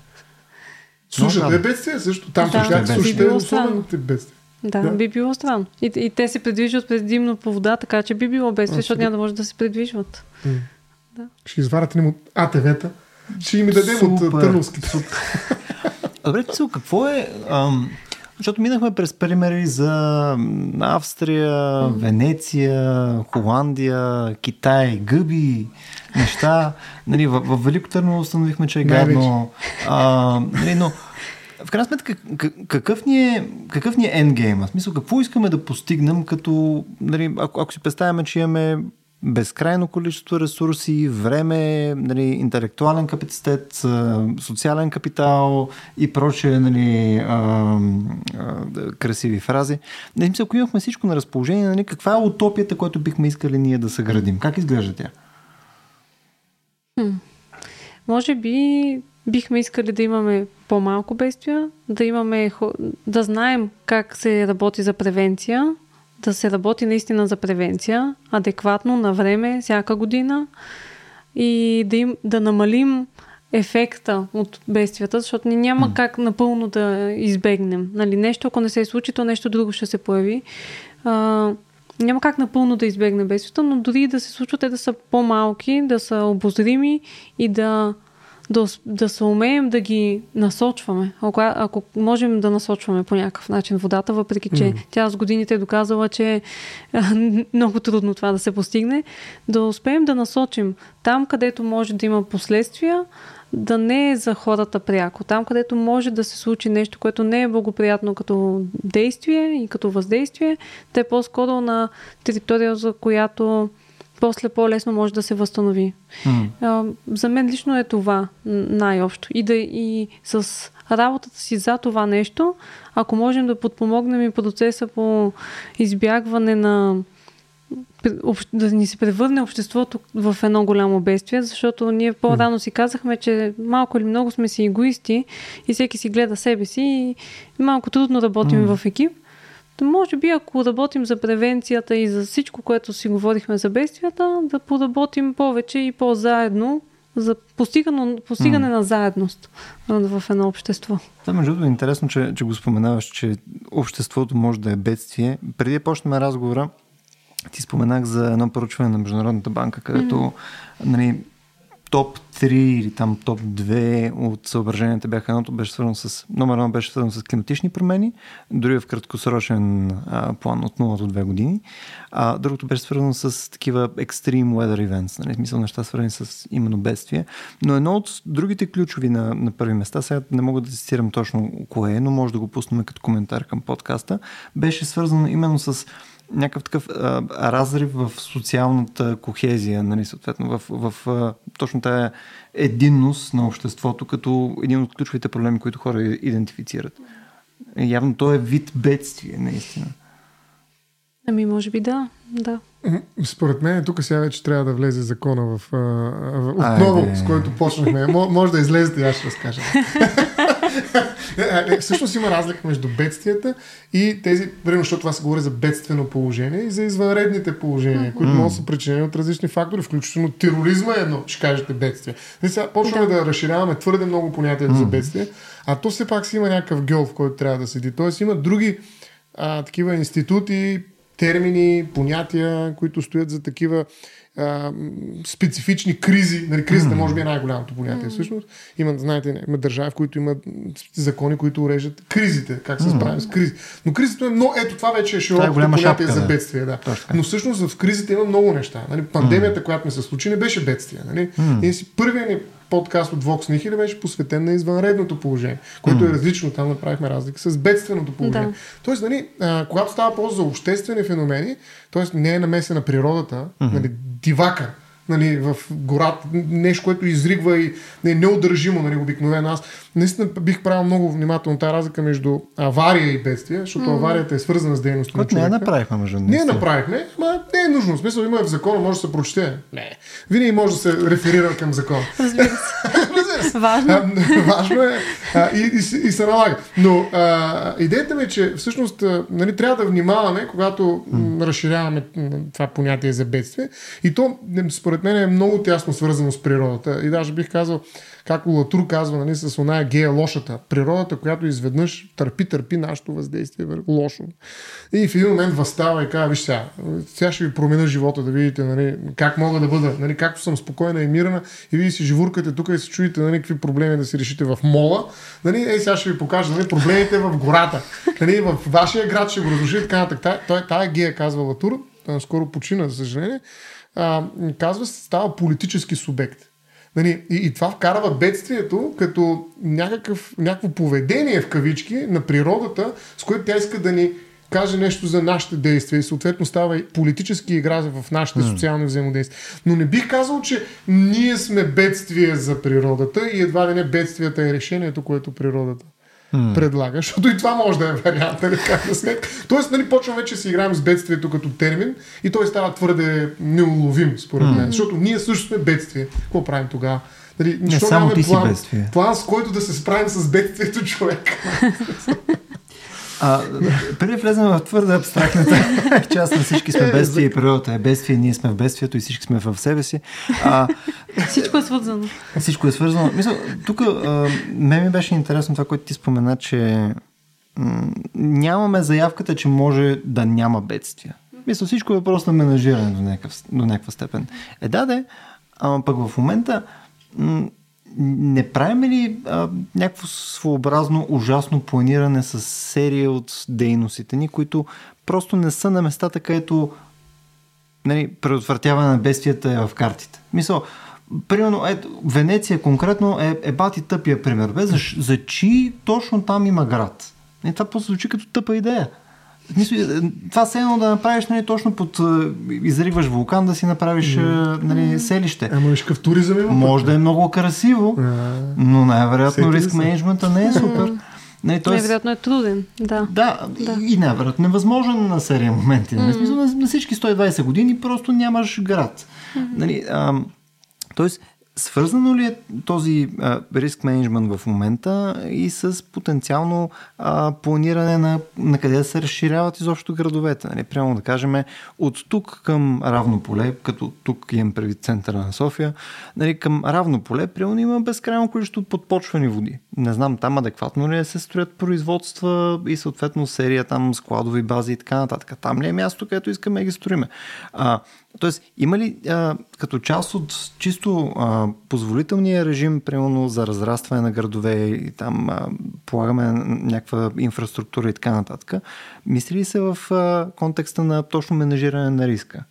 Сушата е бедствие също. Там Да, сушата е било особено странно. тип бедствие. Да, Да. би било странно. И, и те се придвижват предимно по вода, така че би било бедствие, защото няма да може да се придвижват. Ще изварят им от АТВ-та. Ще им дадем от Супер. а, търновските. Добре, Цил, какво е... Ам, защото минахме през примери за Австрия, Венеция, Холандия, Китай, гъби, неща. Нали, в, в Велико Търново установихме, че е гадно. А, нали, но в крайна сметка, какъв ни е, какъв ни е endgame? В смисъл, какво искаме да постигнем, като, нали, ако, ако си представяме, че имаме безкрайно количество ресурси, време, нали, интелектуален капацитет, социален капитал и прочее нали, а, а, красиви фрази. Не мисля, ако имахме всичко на разположение, нали, каква е утопията, която бихме искали ние да съградим? Как изглежда тя? Може би бихме искали да имаме по-малко бедствия, да имаме, да знаем как се работи за превенция, да се работи наистина за превенция, адекватно, на време, всяка година и да, им, да намалим ефекта от бедствията, защото ни няма как напълно да избегнем. Нали, нещо, ако не се случи, то нещо друго ще се появи. А, няма как напълно да избегне бедствията, но дори да се случват, те да са по-малки, да са обозрими и да, да, да се умеем да ги насочваме. Ако, ако можем да насочваме по някакъв начин водата, въпреки че Мгм. тя с годините е доказала, че е много трудно това да се постигне, да успеем да насочим там, където може да има последствия, да не е за хората пряко. Там, където може да се случи нещо, което не е благоприятно като действие и като въздействие, да е по-скоро на територия, за която после по-лесно може да се възстанови. А, за мен лично е това най-общо. И, да, и с работата си за това нещо, ако можем да подпомогнем и процеса по избягване на да ни се превърне обществото в едно голямо бедствие, защото ние по-рано си казахме, че малко или много сме си егоисти и всеки си гледа себе си и малко трудно работим М. в екип. Може би, ако работим за превенцията и за всичко, което си говорихме за бедствията, да поработим повече и по-заедно за постигане, постигане на заедност в едно общество. Това между другото е интересно, че, че го споменаваш, че обществото може да е бедствие. Преди да почнем разговора, ти споменах за едно поручване на Международната банка, където mm-hmm. нали, топ 3 или там топ 2 от съображенията бяха едното беше свързано с, номер едно беше свързано с климатични промени, дори в краткосрочен а, план от 0 до 2 години, а другото беше свързано с такива extreme weather events, нали, смисъл неща свързани с именно бедствие. Но едно от другите ключови на, на първи места, сега не мога да цитирам точно кое е, но може да го пуснем като коментар към подкаста, беше свързано именно с някакъв такъв а, разрив в социалната кохезия, нали, съответно, в, в а, точно тая единност на обществото, като един от ключовите проблеми, които хора идентифицират. Явно то е вид бедствие, наистина. Ами, може би да, да. Според мен тук сега вече трябва да влезе закона в... А, в Айде. отново, с който почнахме. Мо- Може да излезете и аз ще разкажа. Не, а, не, Всъщност има разлика между бедствията и тези, примерно, защото това се говори за бедствено положение и за извънредните положения, които могат да са причинени от различни фактори, включително тероризма е едно, ще кажете бедствие. Не, сега почваме да. Да. разширяваме твърде много понятия за бедствие, а то все пак си има някакъв гьол, в който трябва да седи. Тоест има други а, такива институти, термини, понятия, които стоят за такива а, специфични кризи. Нали, кризата може би е най-голямото понятие всъщност. Има, знаете, има държави, в които има закони, които уреждат кризите, как се справим с кризи. Но кризата е много, ето това вече е широко голяма понятие шапка, за да. бедствие. Да. Точно. Но всъщност в кризите има много неща. Нали, пандемията, която ми се случи, не беше бедствие. Нали? Ние си първият ни подкаст от Vox Nihil беше посветен на извънредното положение, което е различно. Там направихме разлика с бедственото положение. Да. Тоест, нали, а, когато става въпрос за обществени феномени, т.е. не е намеса на природата, нали, дивака, нали, в гората, нещо, което изригва и не е неудържимо, нали, обикновено. Аз наистина бих правил много внимателно тази разлика между авария и бедствие, защото аварията е свързана с дейност на Което не я човека. направихме, между Ние наистина. направихме, ма не е нужно. В смисъл има в закона, може да се прочете. Не. Винаги може да се реферира към закона. Разбира се. Важно. Важно е а, и, и, и се налага. Но а, идеята ми е, че всъщност нали, трябва да внимаваме, когато м, разширяваме това понятие за бедствие. И то, според мен, е много тясно свързано с природата. И даже бих казал, както Латур казва, нали, с оная гея лошата. Природата, която изведнъж търпи, търпи нашето въздействие лошо. И в един момент възстава и казва, виж сега, сега ще ви променя живота, да видите нали, как мога да бъда, нали, както съм спокойна и мирна и вие си живуркате тук и се чуете нали, какви проблеми да си решите в мола. Нали, ей, сега ще ви покажа нали, проблемите в гората. Нали, в вашия град ще го разруши така нататък. Тая, тая гея, казва Латур, скоро почина, за съжаление, а, казва, става политически субект. Нали, и, и това вкарва бедствието като някакъв, някакво поведение в кавички на природата, с което тя иска да ни каже нещо за нашите действия и съответно става и политически игра в нашите mm. социални взаимодействия. Но не бих казал, че ние сме бедствие за природата и едва ли не бедствията е решението, което природата mm. предлага, защото и това може да е вариант, нали, как да сме. Тоест, нали, почваме вече си играем с бедствието като термин и той става твърде неуловим, според mm. мен. Защото ние също сме бедствие. Какво правим тогава? Нали, не само ти план, си бедствие. План, с който да се справим с бедствието човек. А, преди влезем в твърде абстрактната част на всички сме бедствие и природата е бедствие, ние сме в бедствието и всички сме в себе си. А, всичко е свързано. Всичко е свързано. Мисля, тук ме ми беше интересно това, което ти спомена, че м- нямаме заявката, че може да няма бедствия. Мисля, всичко е въпрос на менажиране до, някакъв, до някаква степен. Е, да, да, ама пък в момента м- не правим ли а, някакво своеобразно ужасно планиране с серия от дейностите ни, които просто не са на местата, където нали, предотвратяване на бедствията е в картите? Мисъл, примерно, ето, Венеция конкретно е, е бати тъпия пример. Бе, за, за чи точно там има град? И това просто звучи като тъпа идея. Е, това се едно да направиш нали, точно под е, изриваш вулкан, да си направиш mm. нали, селище. Ама виж какъв туризъм има. Може да е много красиво, но най-вероятно риск менеджмента не е супер. Не, тоест... Невероятно е труден, да. Да, да. и най-вероятно невъзможен на серия моменти. Mm. Смисъл, на, на всички 120 години просто нямаш град. Mm-hmm. Нали, а, тоест, Свързано ли е този риск менеджмент в момента и с потенциално а, планиране на, на къде да се разширяват изобщо градовете? Нали? Прямо да кажем от тук към равно поле, като тук имам преди центъра на София, нали, към равно поле, примерно има безкрайно количество подпочвани води. Не знам там адекватно ли е се строят производства и съответно серия там складови бази и така нататък. Там ли е място, където искаме да ги строиме? А, Тоест, има ли а, като част от чисто а, позволителния режим, примерно за разрастване на градове и там а, полагаме някаква инфраструктура и така нататък, мисли ли се в а, контекста на точно менажиране на риска?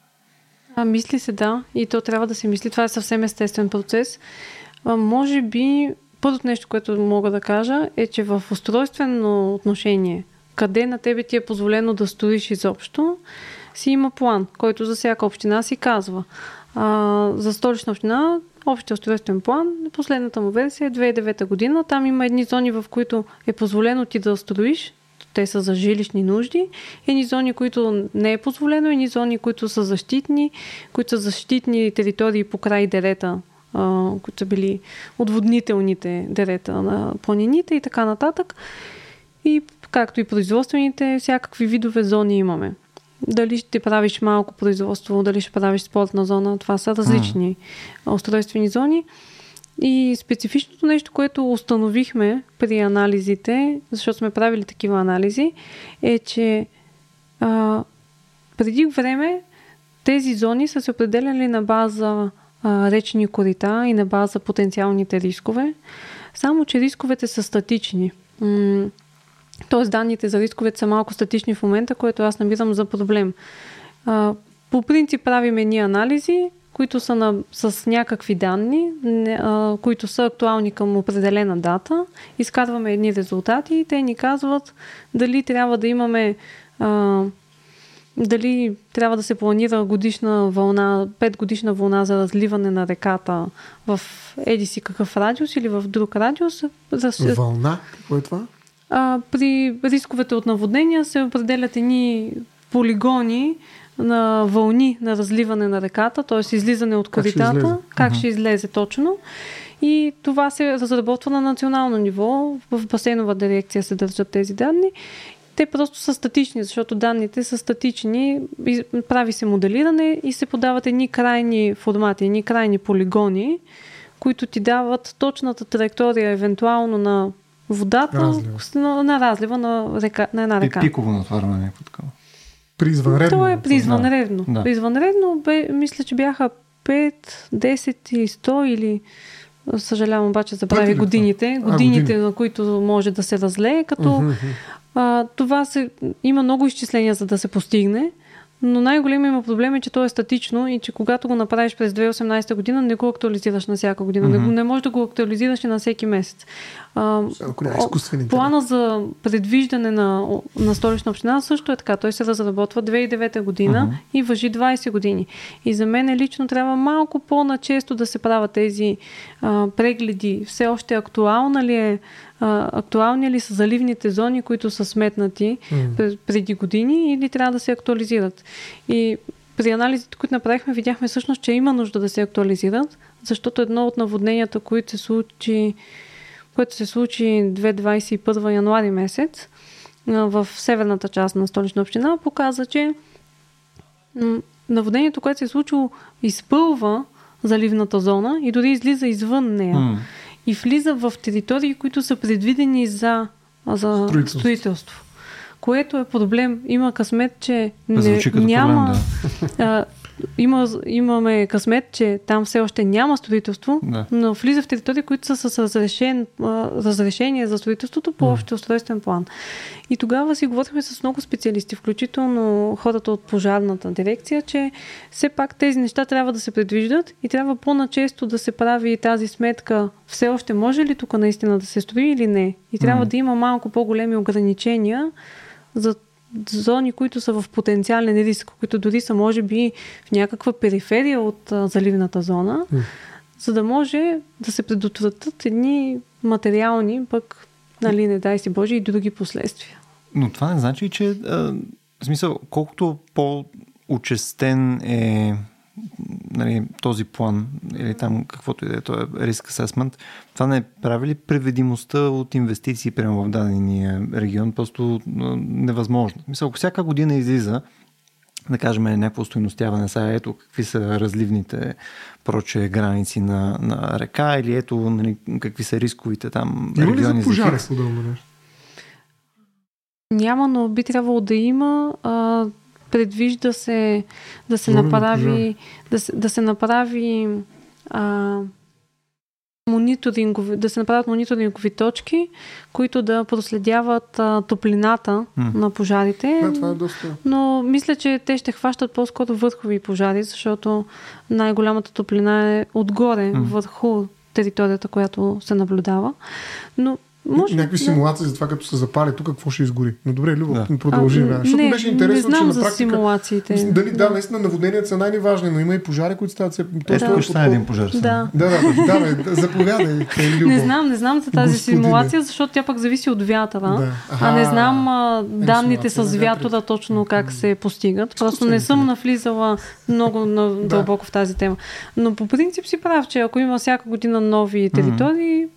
А, мисли се, да. И то трябва да се мисли. Това е съвсем естествен процес. А, може би, първото нещо, което мога да кажа, е, че в устройствено отношение, къде на тебе ти е позволено да строиш изобщо, си има план, който за всяка община си казва. А, за столична община общия устройствен план, последната му версия е 2009 година. Там има едни зони, в които е позволено ти да строиш, те са за жилищни нужди, едни зони, които не е позволено, едни зони, които са защитни, които са защитни територии по край дерета, които са били отводнителните дерета на планините и така нататък. И както и производствените, всякакви видове зони имаме. Дали ще правиш малко производство, дали ще правиш спортна зона, това са различни mm. устройствени зони. И специфичното нещо, което установихме при анализите, защото сме правили такива анализи, е, че а, преди време тези зони са се определяли на база а, речни корита и на база потенциалните рискове. Само, че рисковете са статични. М- Тоест данните за рисковете са малко статични в момента, което аз набирам за проблем. А, по принцип правим едни анализи, които са на, с някакви данни, не, а, които са актуални към определена дата. Изкарваме едни резултати и те ни казват дали трябва да имаме а, дали трябва да се планира годишна вълна, 5 годишна вълна за разливане на реката в еди си какъв радиус или в друг радиус. Вълна? Какво е това? А, при рисковете от наводнения се определят едни полигони на вълни на разливане на реката, т.е. излизане от коритата, как, ще как ще излезе точно. и това се разработва на национално ниво. В басейнова дирекция се държат тези данни те просто са статични, защото данните са статични, прави се моделиране и се подават едни крайни формати, едни крайни полигони, които ти дават точната траектория, евентуално на водата, разлива. На, на разлива на, река, на една река. Пиково натварване, някакво такова. При извънредно. То е при извънредно. Да. При извънредно бе, мисля, че бяха 5, 10 и 100 или съжалявам обаче забрави годините, годините, години. на които може да се разлее, като uh-huh. а, това се, има много изчисления за да се постигне, но най-големият има проблем е, че то е статично и че когато го направиш през 2018 година, не го актуализираш на всяка година. Mm-hmm. Не, не можеш да го актуализираш и на всеки месец. А, плана за предвиждане на, на столична община също е така. Той се разработва 2009 година uh-huh. и въжи 20 години. И за мен лично трябва малко по-начесто да се правят тези а, прегледи. Все още актуална ли е а, актуални ли са заливните зони, които са сметнати mm. преди години или трябва да се актуализират. И при анализите, които направихме, видяхме всъщност, че има нужда да се актуализират, защото едно от наводненията, които се случи, което се случи 2021 януари месец в северната част на столична община, показа, че наводнението, което се е случило, изпълва заливната зона и дори излиза извън нея. Mm и влиза в територии, които са предвидени за, за строителство. строителство. Което е проблем. Има късмет, че не, няма. Проблем, да. а, има, имаме късмет, че там все още няма строителство, да. но влиза в територии, които са с разрешен, разрешение за строителството по общ устройствен план. И тогава си говорихме с много специалисти, включително хората от пожарната дирекция, че все пак тези неща трябва да се предвиждат и трябва по-начесто да се прави тази сметка все още може ли тук наистина да се строи или не. И трябва mm. да има малко по-големи ограничения за зони, които са в потенциален риск, които дори са може би в някаква периферия от а, заливната зона, mm. за да може да се предотвратят едни материални, пък, нали, не дай си Боже, и други последствия. Но това не значи, че а, в смисъл, колкото по-учестен е нали, този план или там каквото и да е, този риск асесмент, това не прави ли преведимостта от инвестиции прямо в дадения регион просто невъзможно? Мисля, ако всяка година излиза да кажем, някакво стоеностяване. Сега ето какви са разливните проче граници на, на река или ето нали, какви са рисковите там Има региони. Има ли за пожари подобно нещо? Няма, но би трябвало да има. А, предвижда се да се направи, да се, да се направи а, мониторингови, да се направят мониторингови точки, които да проследяват а, топлината mm. на пожарите. Да, това е доста. Но мисля, че те ще хващат по-скоро върхови пожари, защото най-голямата топлина е отгоре, mm. върху територията, която се наблюдава. Но може, някакви да. симулации за това, като се запали тук, какво ще изгори. Но добре, Любо, да. продължи. А, защото не, беше интересно, не знам че за на практика, симулациите. Дали, да, наистина наводненията са най-важни, но има и пожари, които стават се. Ето, да. ще един пожар. Да. Да, да, да, да, да заповядай. Не знам, не знам за тази Господи, симулация, защото тя пък зависи от вятъра. Да. А не знам а, е, данните с вятъра точно как се постигат. Просто не съм навлизала много дълбоко в тази тема. Но по принцип си прав, че ако има всяка година нови територии,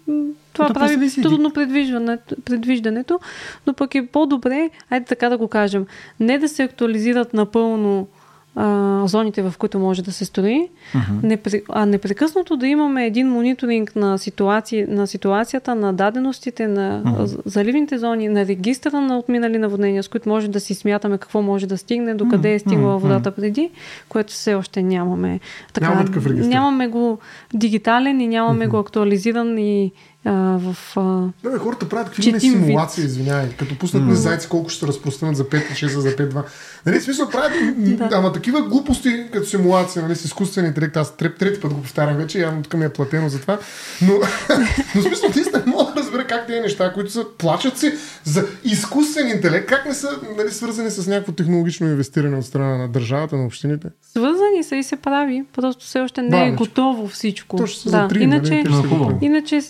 това да прави трудно предвиждането, предвиждането, но пък е по-добре, айде така да го кажем, не да се актуализират напълно а, зоните, в които може да се строи, uh-huh. а непрекъснато да имаме един мониторинг на, ситуации, на ситуацията, на даденостите, на uh-huh. заливните зони, на регистъра на отминали наводнения, с които може да си смятаме какво може да стигне, до къде uh-huh. е стигнала водата преди, което все още нямаме. Така, Няма нямаме го дигитален и нямаме uh-huh. го актуализиран и а, в. А... Да, хората правят какви симулации, извинявай. Като пуснат mm. зайци колко ще се разпространят за 5-6 за 5-2. Нали, смисъл правят, да. ама такива глупости като симулация, нали, с изкуствен интелект. Аз трети, трети път го повтарям вече, явно тук ми е платено за това. Но, но смисъл, ти не мога разбера как тези неща, които са, плачат си за изкуствен интелект, как не са нали, свързани с някакво технологично инвестиране от страна на държавата, на общините? Свързани са и се прави, просто все още не е готово всичко. Точно да. за иначе, нали, иначе,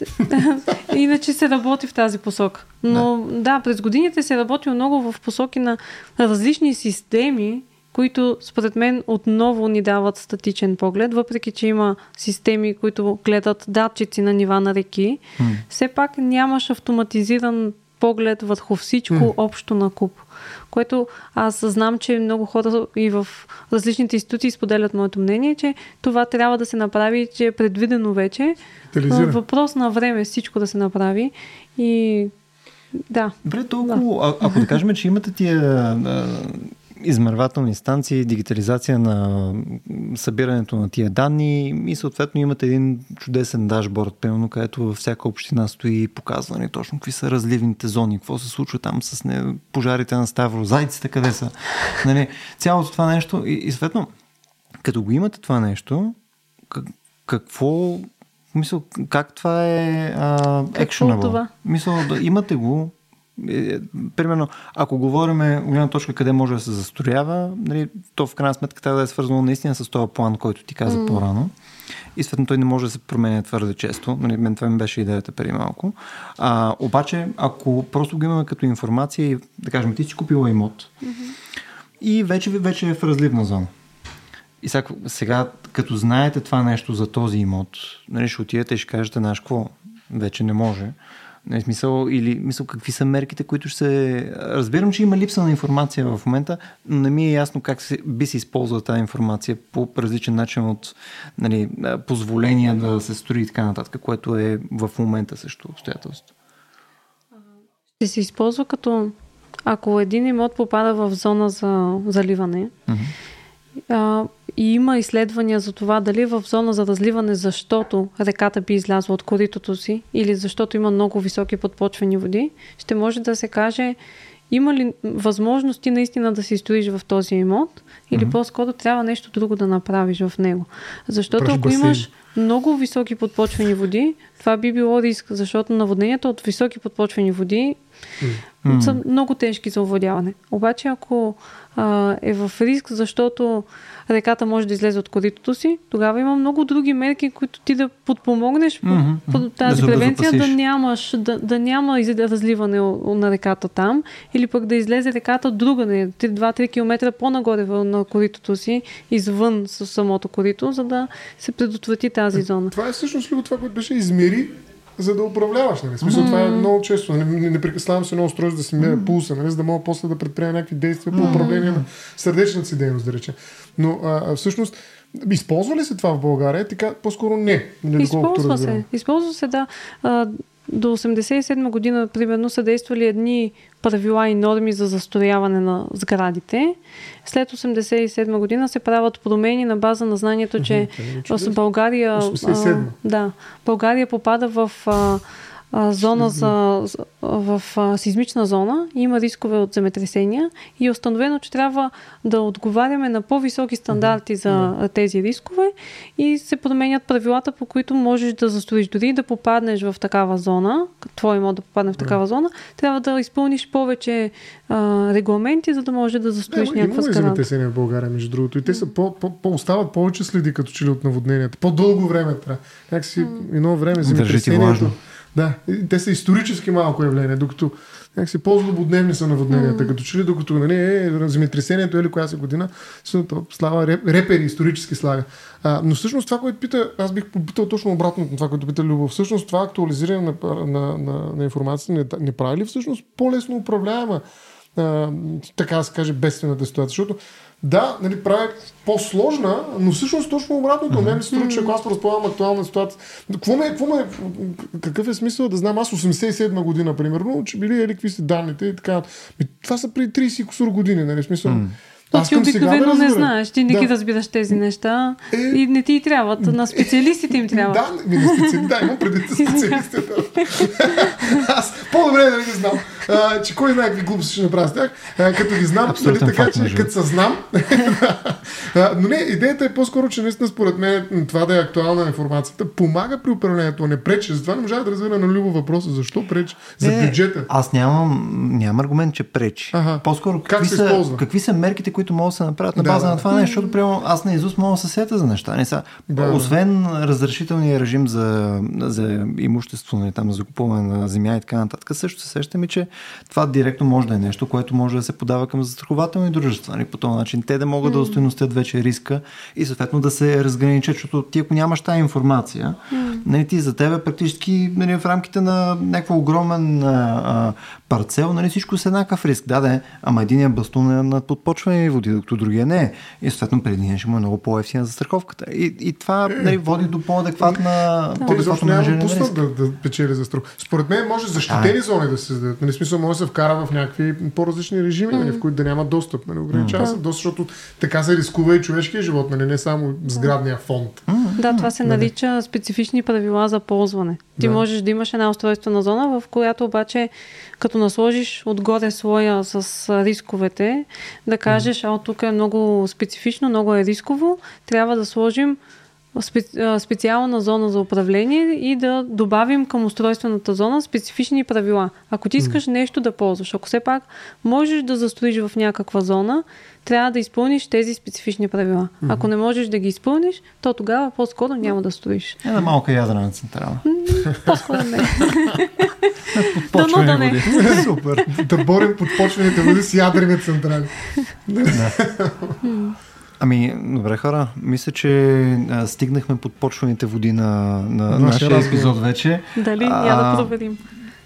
иначе се работи в тази посока. Но да. да, през годините се работи много в посоки на различни системи които според мен отново ни дават статичен поглед, въпреки че има системи, които гледат датчици на нива на реки, mm. все пак нямаш автоматизиран поглед върху всичко mm. общо на куп. Което аз знам, че много хора и в различните институции споделят моето мнение, че това трябва да се направи, че е предвидено вече. Въпрос на време всичко да се направи. И да. Добре, толкова, да. А, ако да кажем, че имате тия измервателни станции, дигитализация на събирането на тия данни и съответно имате един чудесен дашборд, пълно, където във всяка община стои показване точно какви са разливните зони, какво се случва там с не, пожарите на Ставро, зайците къде са. Нали, цялото това нещо и, и съответно, като го имате това нещо, как, какво Мисъл, как това е actionable? Мисъл, да имате го, е, примерно, ако говорим голяма точка къде може да се застроява, нали, то в крайна сметка трябва да е свързано наистина с този план, който ти каза mm. по-рано. И съответно той не може да се променя твърде често. Нали, мен това ми беше идеята преди малко. А, обаче, ако просто го имаме като информация и да кажем, ти си купила имот mm-hmm. и вече, вече е в разливна зона. И сега, сега, като знаете това нещо за този имот, нали, ще отидете и ще кажете, знаеш какво, вече не може. Не, смисъл, или мисъл, какви са мерките, които ще се... Разбирам, че има липса на информация в момента, но не ми е ясно как се, би се използва тази информация по различен начин от нали, позволения да се строи и така нататък, което е в момента също обстоятелство. Ще се използва като ако един имот попада в зона за заливане, uh-huh и има изследвания за това дали в зона за разливане, защото реката би излязла от коритото си или защото има много високи подпочвени води, ще може да се каже има ли възможности наистина да се изстоиш в този имот или mm-hmm. по-скоро трябва нещо друго да направиш в него. Защото Пръж ако басейн. имаш много високи подпочвени води, това би било риск, защото наводненията от високи подпочвени води mm-hmm. са много тежки за овладяване. Обаче ако а, е в риск, защото реката може да излезе от коритото си, тогава има много други мерки, които ти да подпомогнеш mm-hmm. по, по тази да превенция, да нямаш, да, да няма разливане на реката там, или пък да излезе реката друга, 2-3 км по-нагоре на коритото си, извън с самото корито, за да се предотврати тази е, зона. Това е всъщност това, което беше измери за да управляваш. Нали? Смисъл, mm-hmm. това е много често. Не, не, не прикасвам се едно устройство да си меря mm-hmm. пулса, нали? за да мога после да предприема някакви действия по управление mm-hmm. на сърдечната си дейност, да речем. Но а, всъщност, използва ли се това в България? Така, по-скоро не. не използва се. Използва се, да. А, до 87 година, примерно, са действали едни правила и норми за застрояване на сградите. След 87 година се правят промени на база на знанието, че в България, а, да, България попада в а, зона за, в а, сизмична зона, има рискове от земетресения и е установено, че трябва да отговаряме на по-високи стандарти за тези рискове и се променят правилата, по които можеш да застроиш. Дори да попаднеш в такава зона, твой имот да попадне в такава зона, трябва да изпълниш повече а, регламенти, за да може да застроиш не, някаква сграда. земетресения в България, между другото. И те са по, по, по, остават повече следи като че ли от наводненията. По-дълго време трябва. Някакси едно време земетресението да, те са исторически малко явление, докато някакси по-злободневни са наводненията, mm. като че ли докато нали, е, земетресението или коя си година, слава реп, репери исторически слага. А, но всъщност това, което пита, аз бих попитал точно обратно на това, което пита Любов. Всъщност това актуализиране на, на, на, на информацията не, не прави ли всъщност по-лесно управляема а, така да се каже, бедствената ситуация? Защото да, нали, прави по-сложна, но всъщност точно обратното. Mm-hmm. Мен ми се струва, че ако аз разполагам актуална ситуация. Какво ме, какво ме, какъв е смисъл да знам? Аз 87 година, примерно, че били или какви са данните и така. Това са преди 30 години, нали? Смисъл. Mm-hmm. Аз ти обикновено не знаеш, ти не да. ги разбираш тези неща е... и не ти трябват. На специалистите им трябва. Да, ми на специали... да имам преди специалистите. Аз по-добре да не ги знам, а, че кой знае какви глупости ще направя с тях, а, като ги знам, нали, така, факт, че като се знам. а, но не, идеята е по-скоро, че наистина според мен това да е актуална информацията помага при управлението, не пречи. Затова не можа да разбера на любо въпроса, защо пречи за е, бюджета. Аз нямам, нямам аргумент, че пречи. Ага. По-скоро какви, как са, какви са мерките, които които могат да се направят на база да, на това нещо, защото прямо аз на Изус мога да се сета за неща. Не са, да, освен разрешителния режим за, за имущество, не, нали, там, за закупуване на земя и така нататък, също се сещаме, че това директно може да е нещо, което може да се подава към застрахователни дружества. Нали? По този начин те да могат mm. да устойностят вече риска и съответно да се разграничат, защото ти ако нямаш тази информация, mm. нали, ти за тебе практически нали, в рамките на някаква огромен а, парцел, нали, всичко с еднакъв риск. Да, да, ама един е бастун е на подпочване води, докато другия не е. И съответно преди един ще му е много по-ефтина за страховката. И, и това нали, води до по-адекватна. Да. По-адекватно няма пуснат да, да печели за страховка. Според мен може защитени а, зони да се създадат. Нали, смисъл може да се вкара в някакви по-различни режими, mm. нали, в които да няма достъп. Нали, ограничава mm. се доста, защото така се рискува и човешкия живот, нали, не само сградния фонд. Mm. Да, това се нали? нарича специфични правила за ползване. Ти да. можеш да имаш една устройствена зона, в която обаче като насложиш отгоре слоя с рисковете, да кажеш, а тук е много специфично, много е рисково, трябва да сложим специална зона за управление и да добавим към устройствената зона специфични правила. Ако ти искаш нещо да ползваш, ако все пак можеш да застроиш в някаква зона, трябва да изпълниш тези специфични правила. Ако не можеш да ги изпълниш, то тогава по-скоро няма да строиш. Една малка ядрена централа. По-скоро не. Подпочвени да, води. Супер. Да борим подпочвените води с ядрени централи. Ами, добре хора, мисля, че а, стигнахме подпочваните води на, на нашия епизод вече. Дали? А, Я да проверим.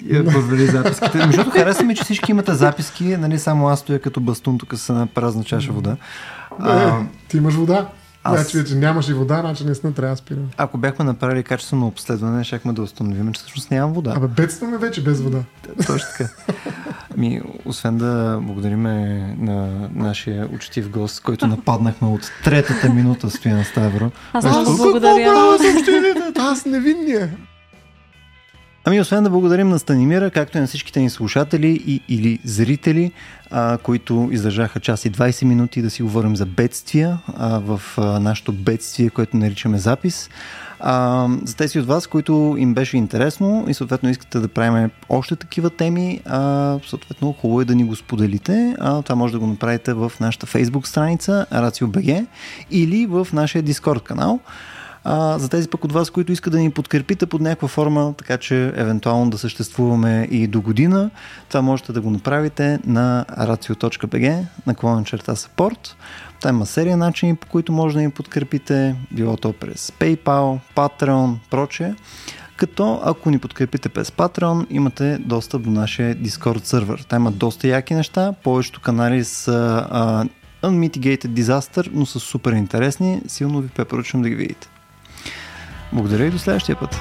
Я провери записките. Между другото, харесва ми, че всички имате записки, нали само аз стоя като бастун тук с една празна чаша вода. А, ти имаш вода? Аз... Значи вече нямаш и вода, значи наистина трябва да спирам. Ако бяхме направили качествено обследване, щяхме да установим, че всъщност нямам вода. Абе, бедстваме вече без вода. Точно така. Ми, освен да благодарим на нашия учтив гост, който нападнахме от третата минута Стоян Ставро. Аз много благодаря. Аз невинния. Ами, освен да благодарим на Станимира, както и на всичките ни слушатели и, или зрители, а, които издържаха час и 20 минути да си говорим за бедствия а, в а, нашото бедствие, което наричаме запис. А, за тези от вас, които им беше интересно и съответно искате да правим още такива теми, а, съответно хубаво е да ни го споделите. А, това може да го направите в нашата Facebook страница RACIO.BG или в нашия Discord канал. А, за тези пък от вас, които искат да ни подкрепите под някаква форма, така че евентуално да съществуваме и до година, това можете да го направите на racio.bg, наклонен черта support. Там има серия начини, по които може да ни подкрепите, било то през PayPal, Patreon, прочее. Като ако ни подкрепите през Patreon, имате достъп до нашия Discord сервер. Там има доста яки неща, повечето канали са uh, Unmitigated Disaster, но са супер интересни. Силно ви препоръчвам да ги видите. Благодаря и до следващия път.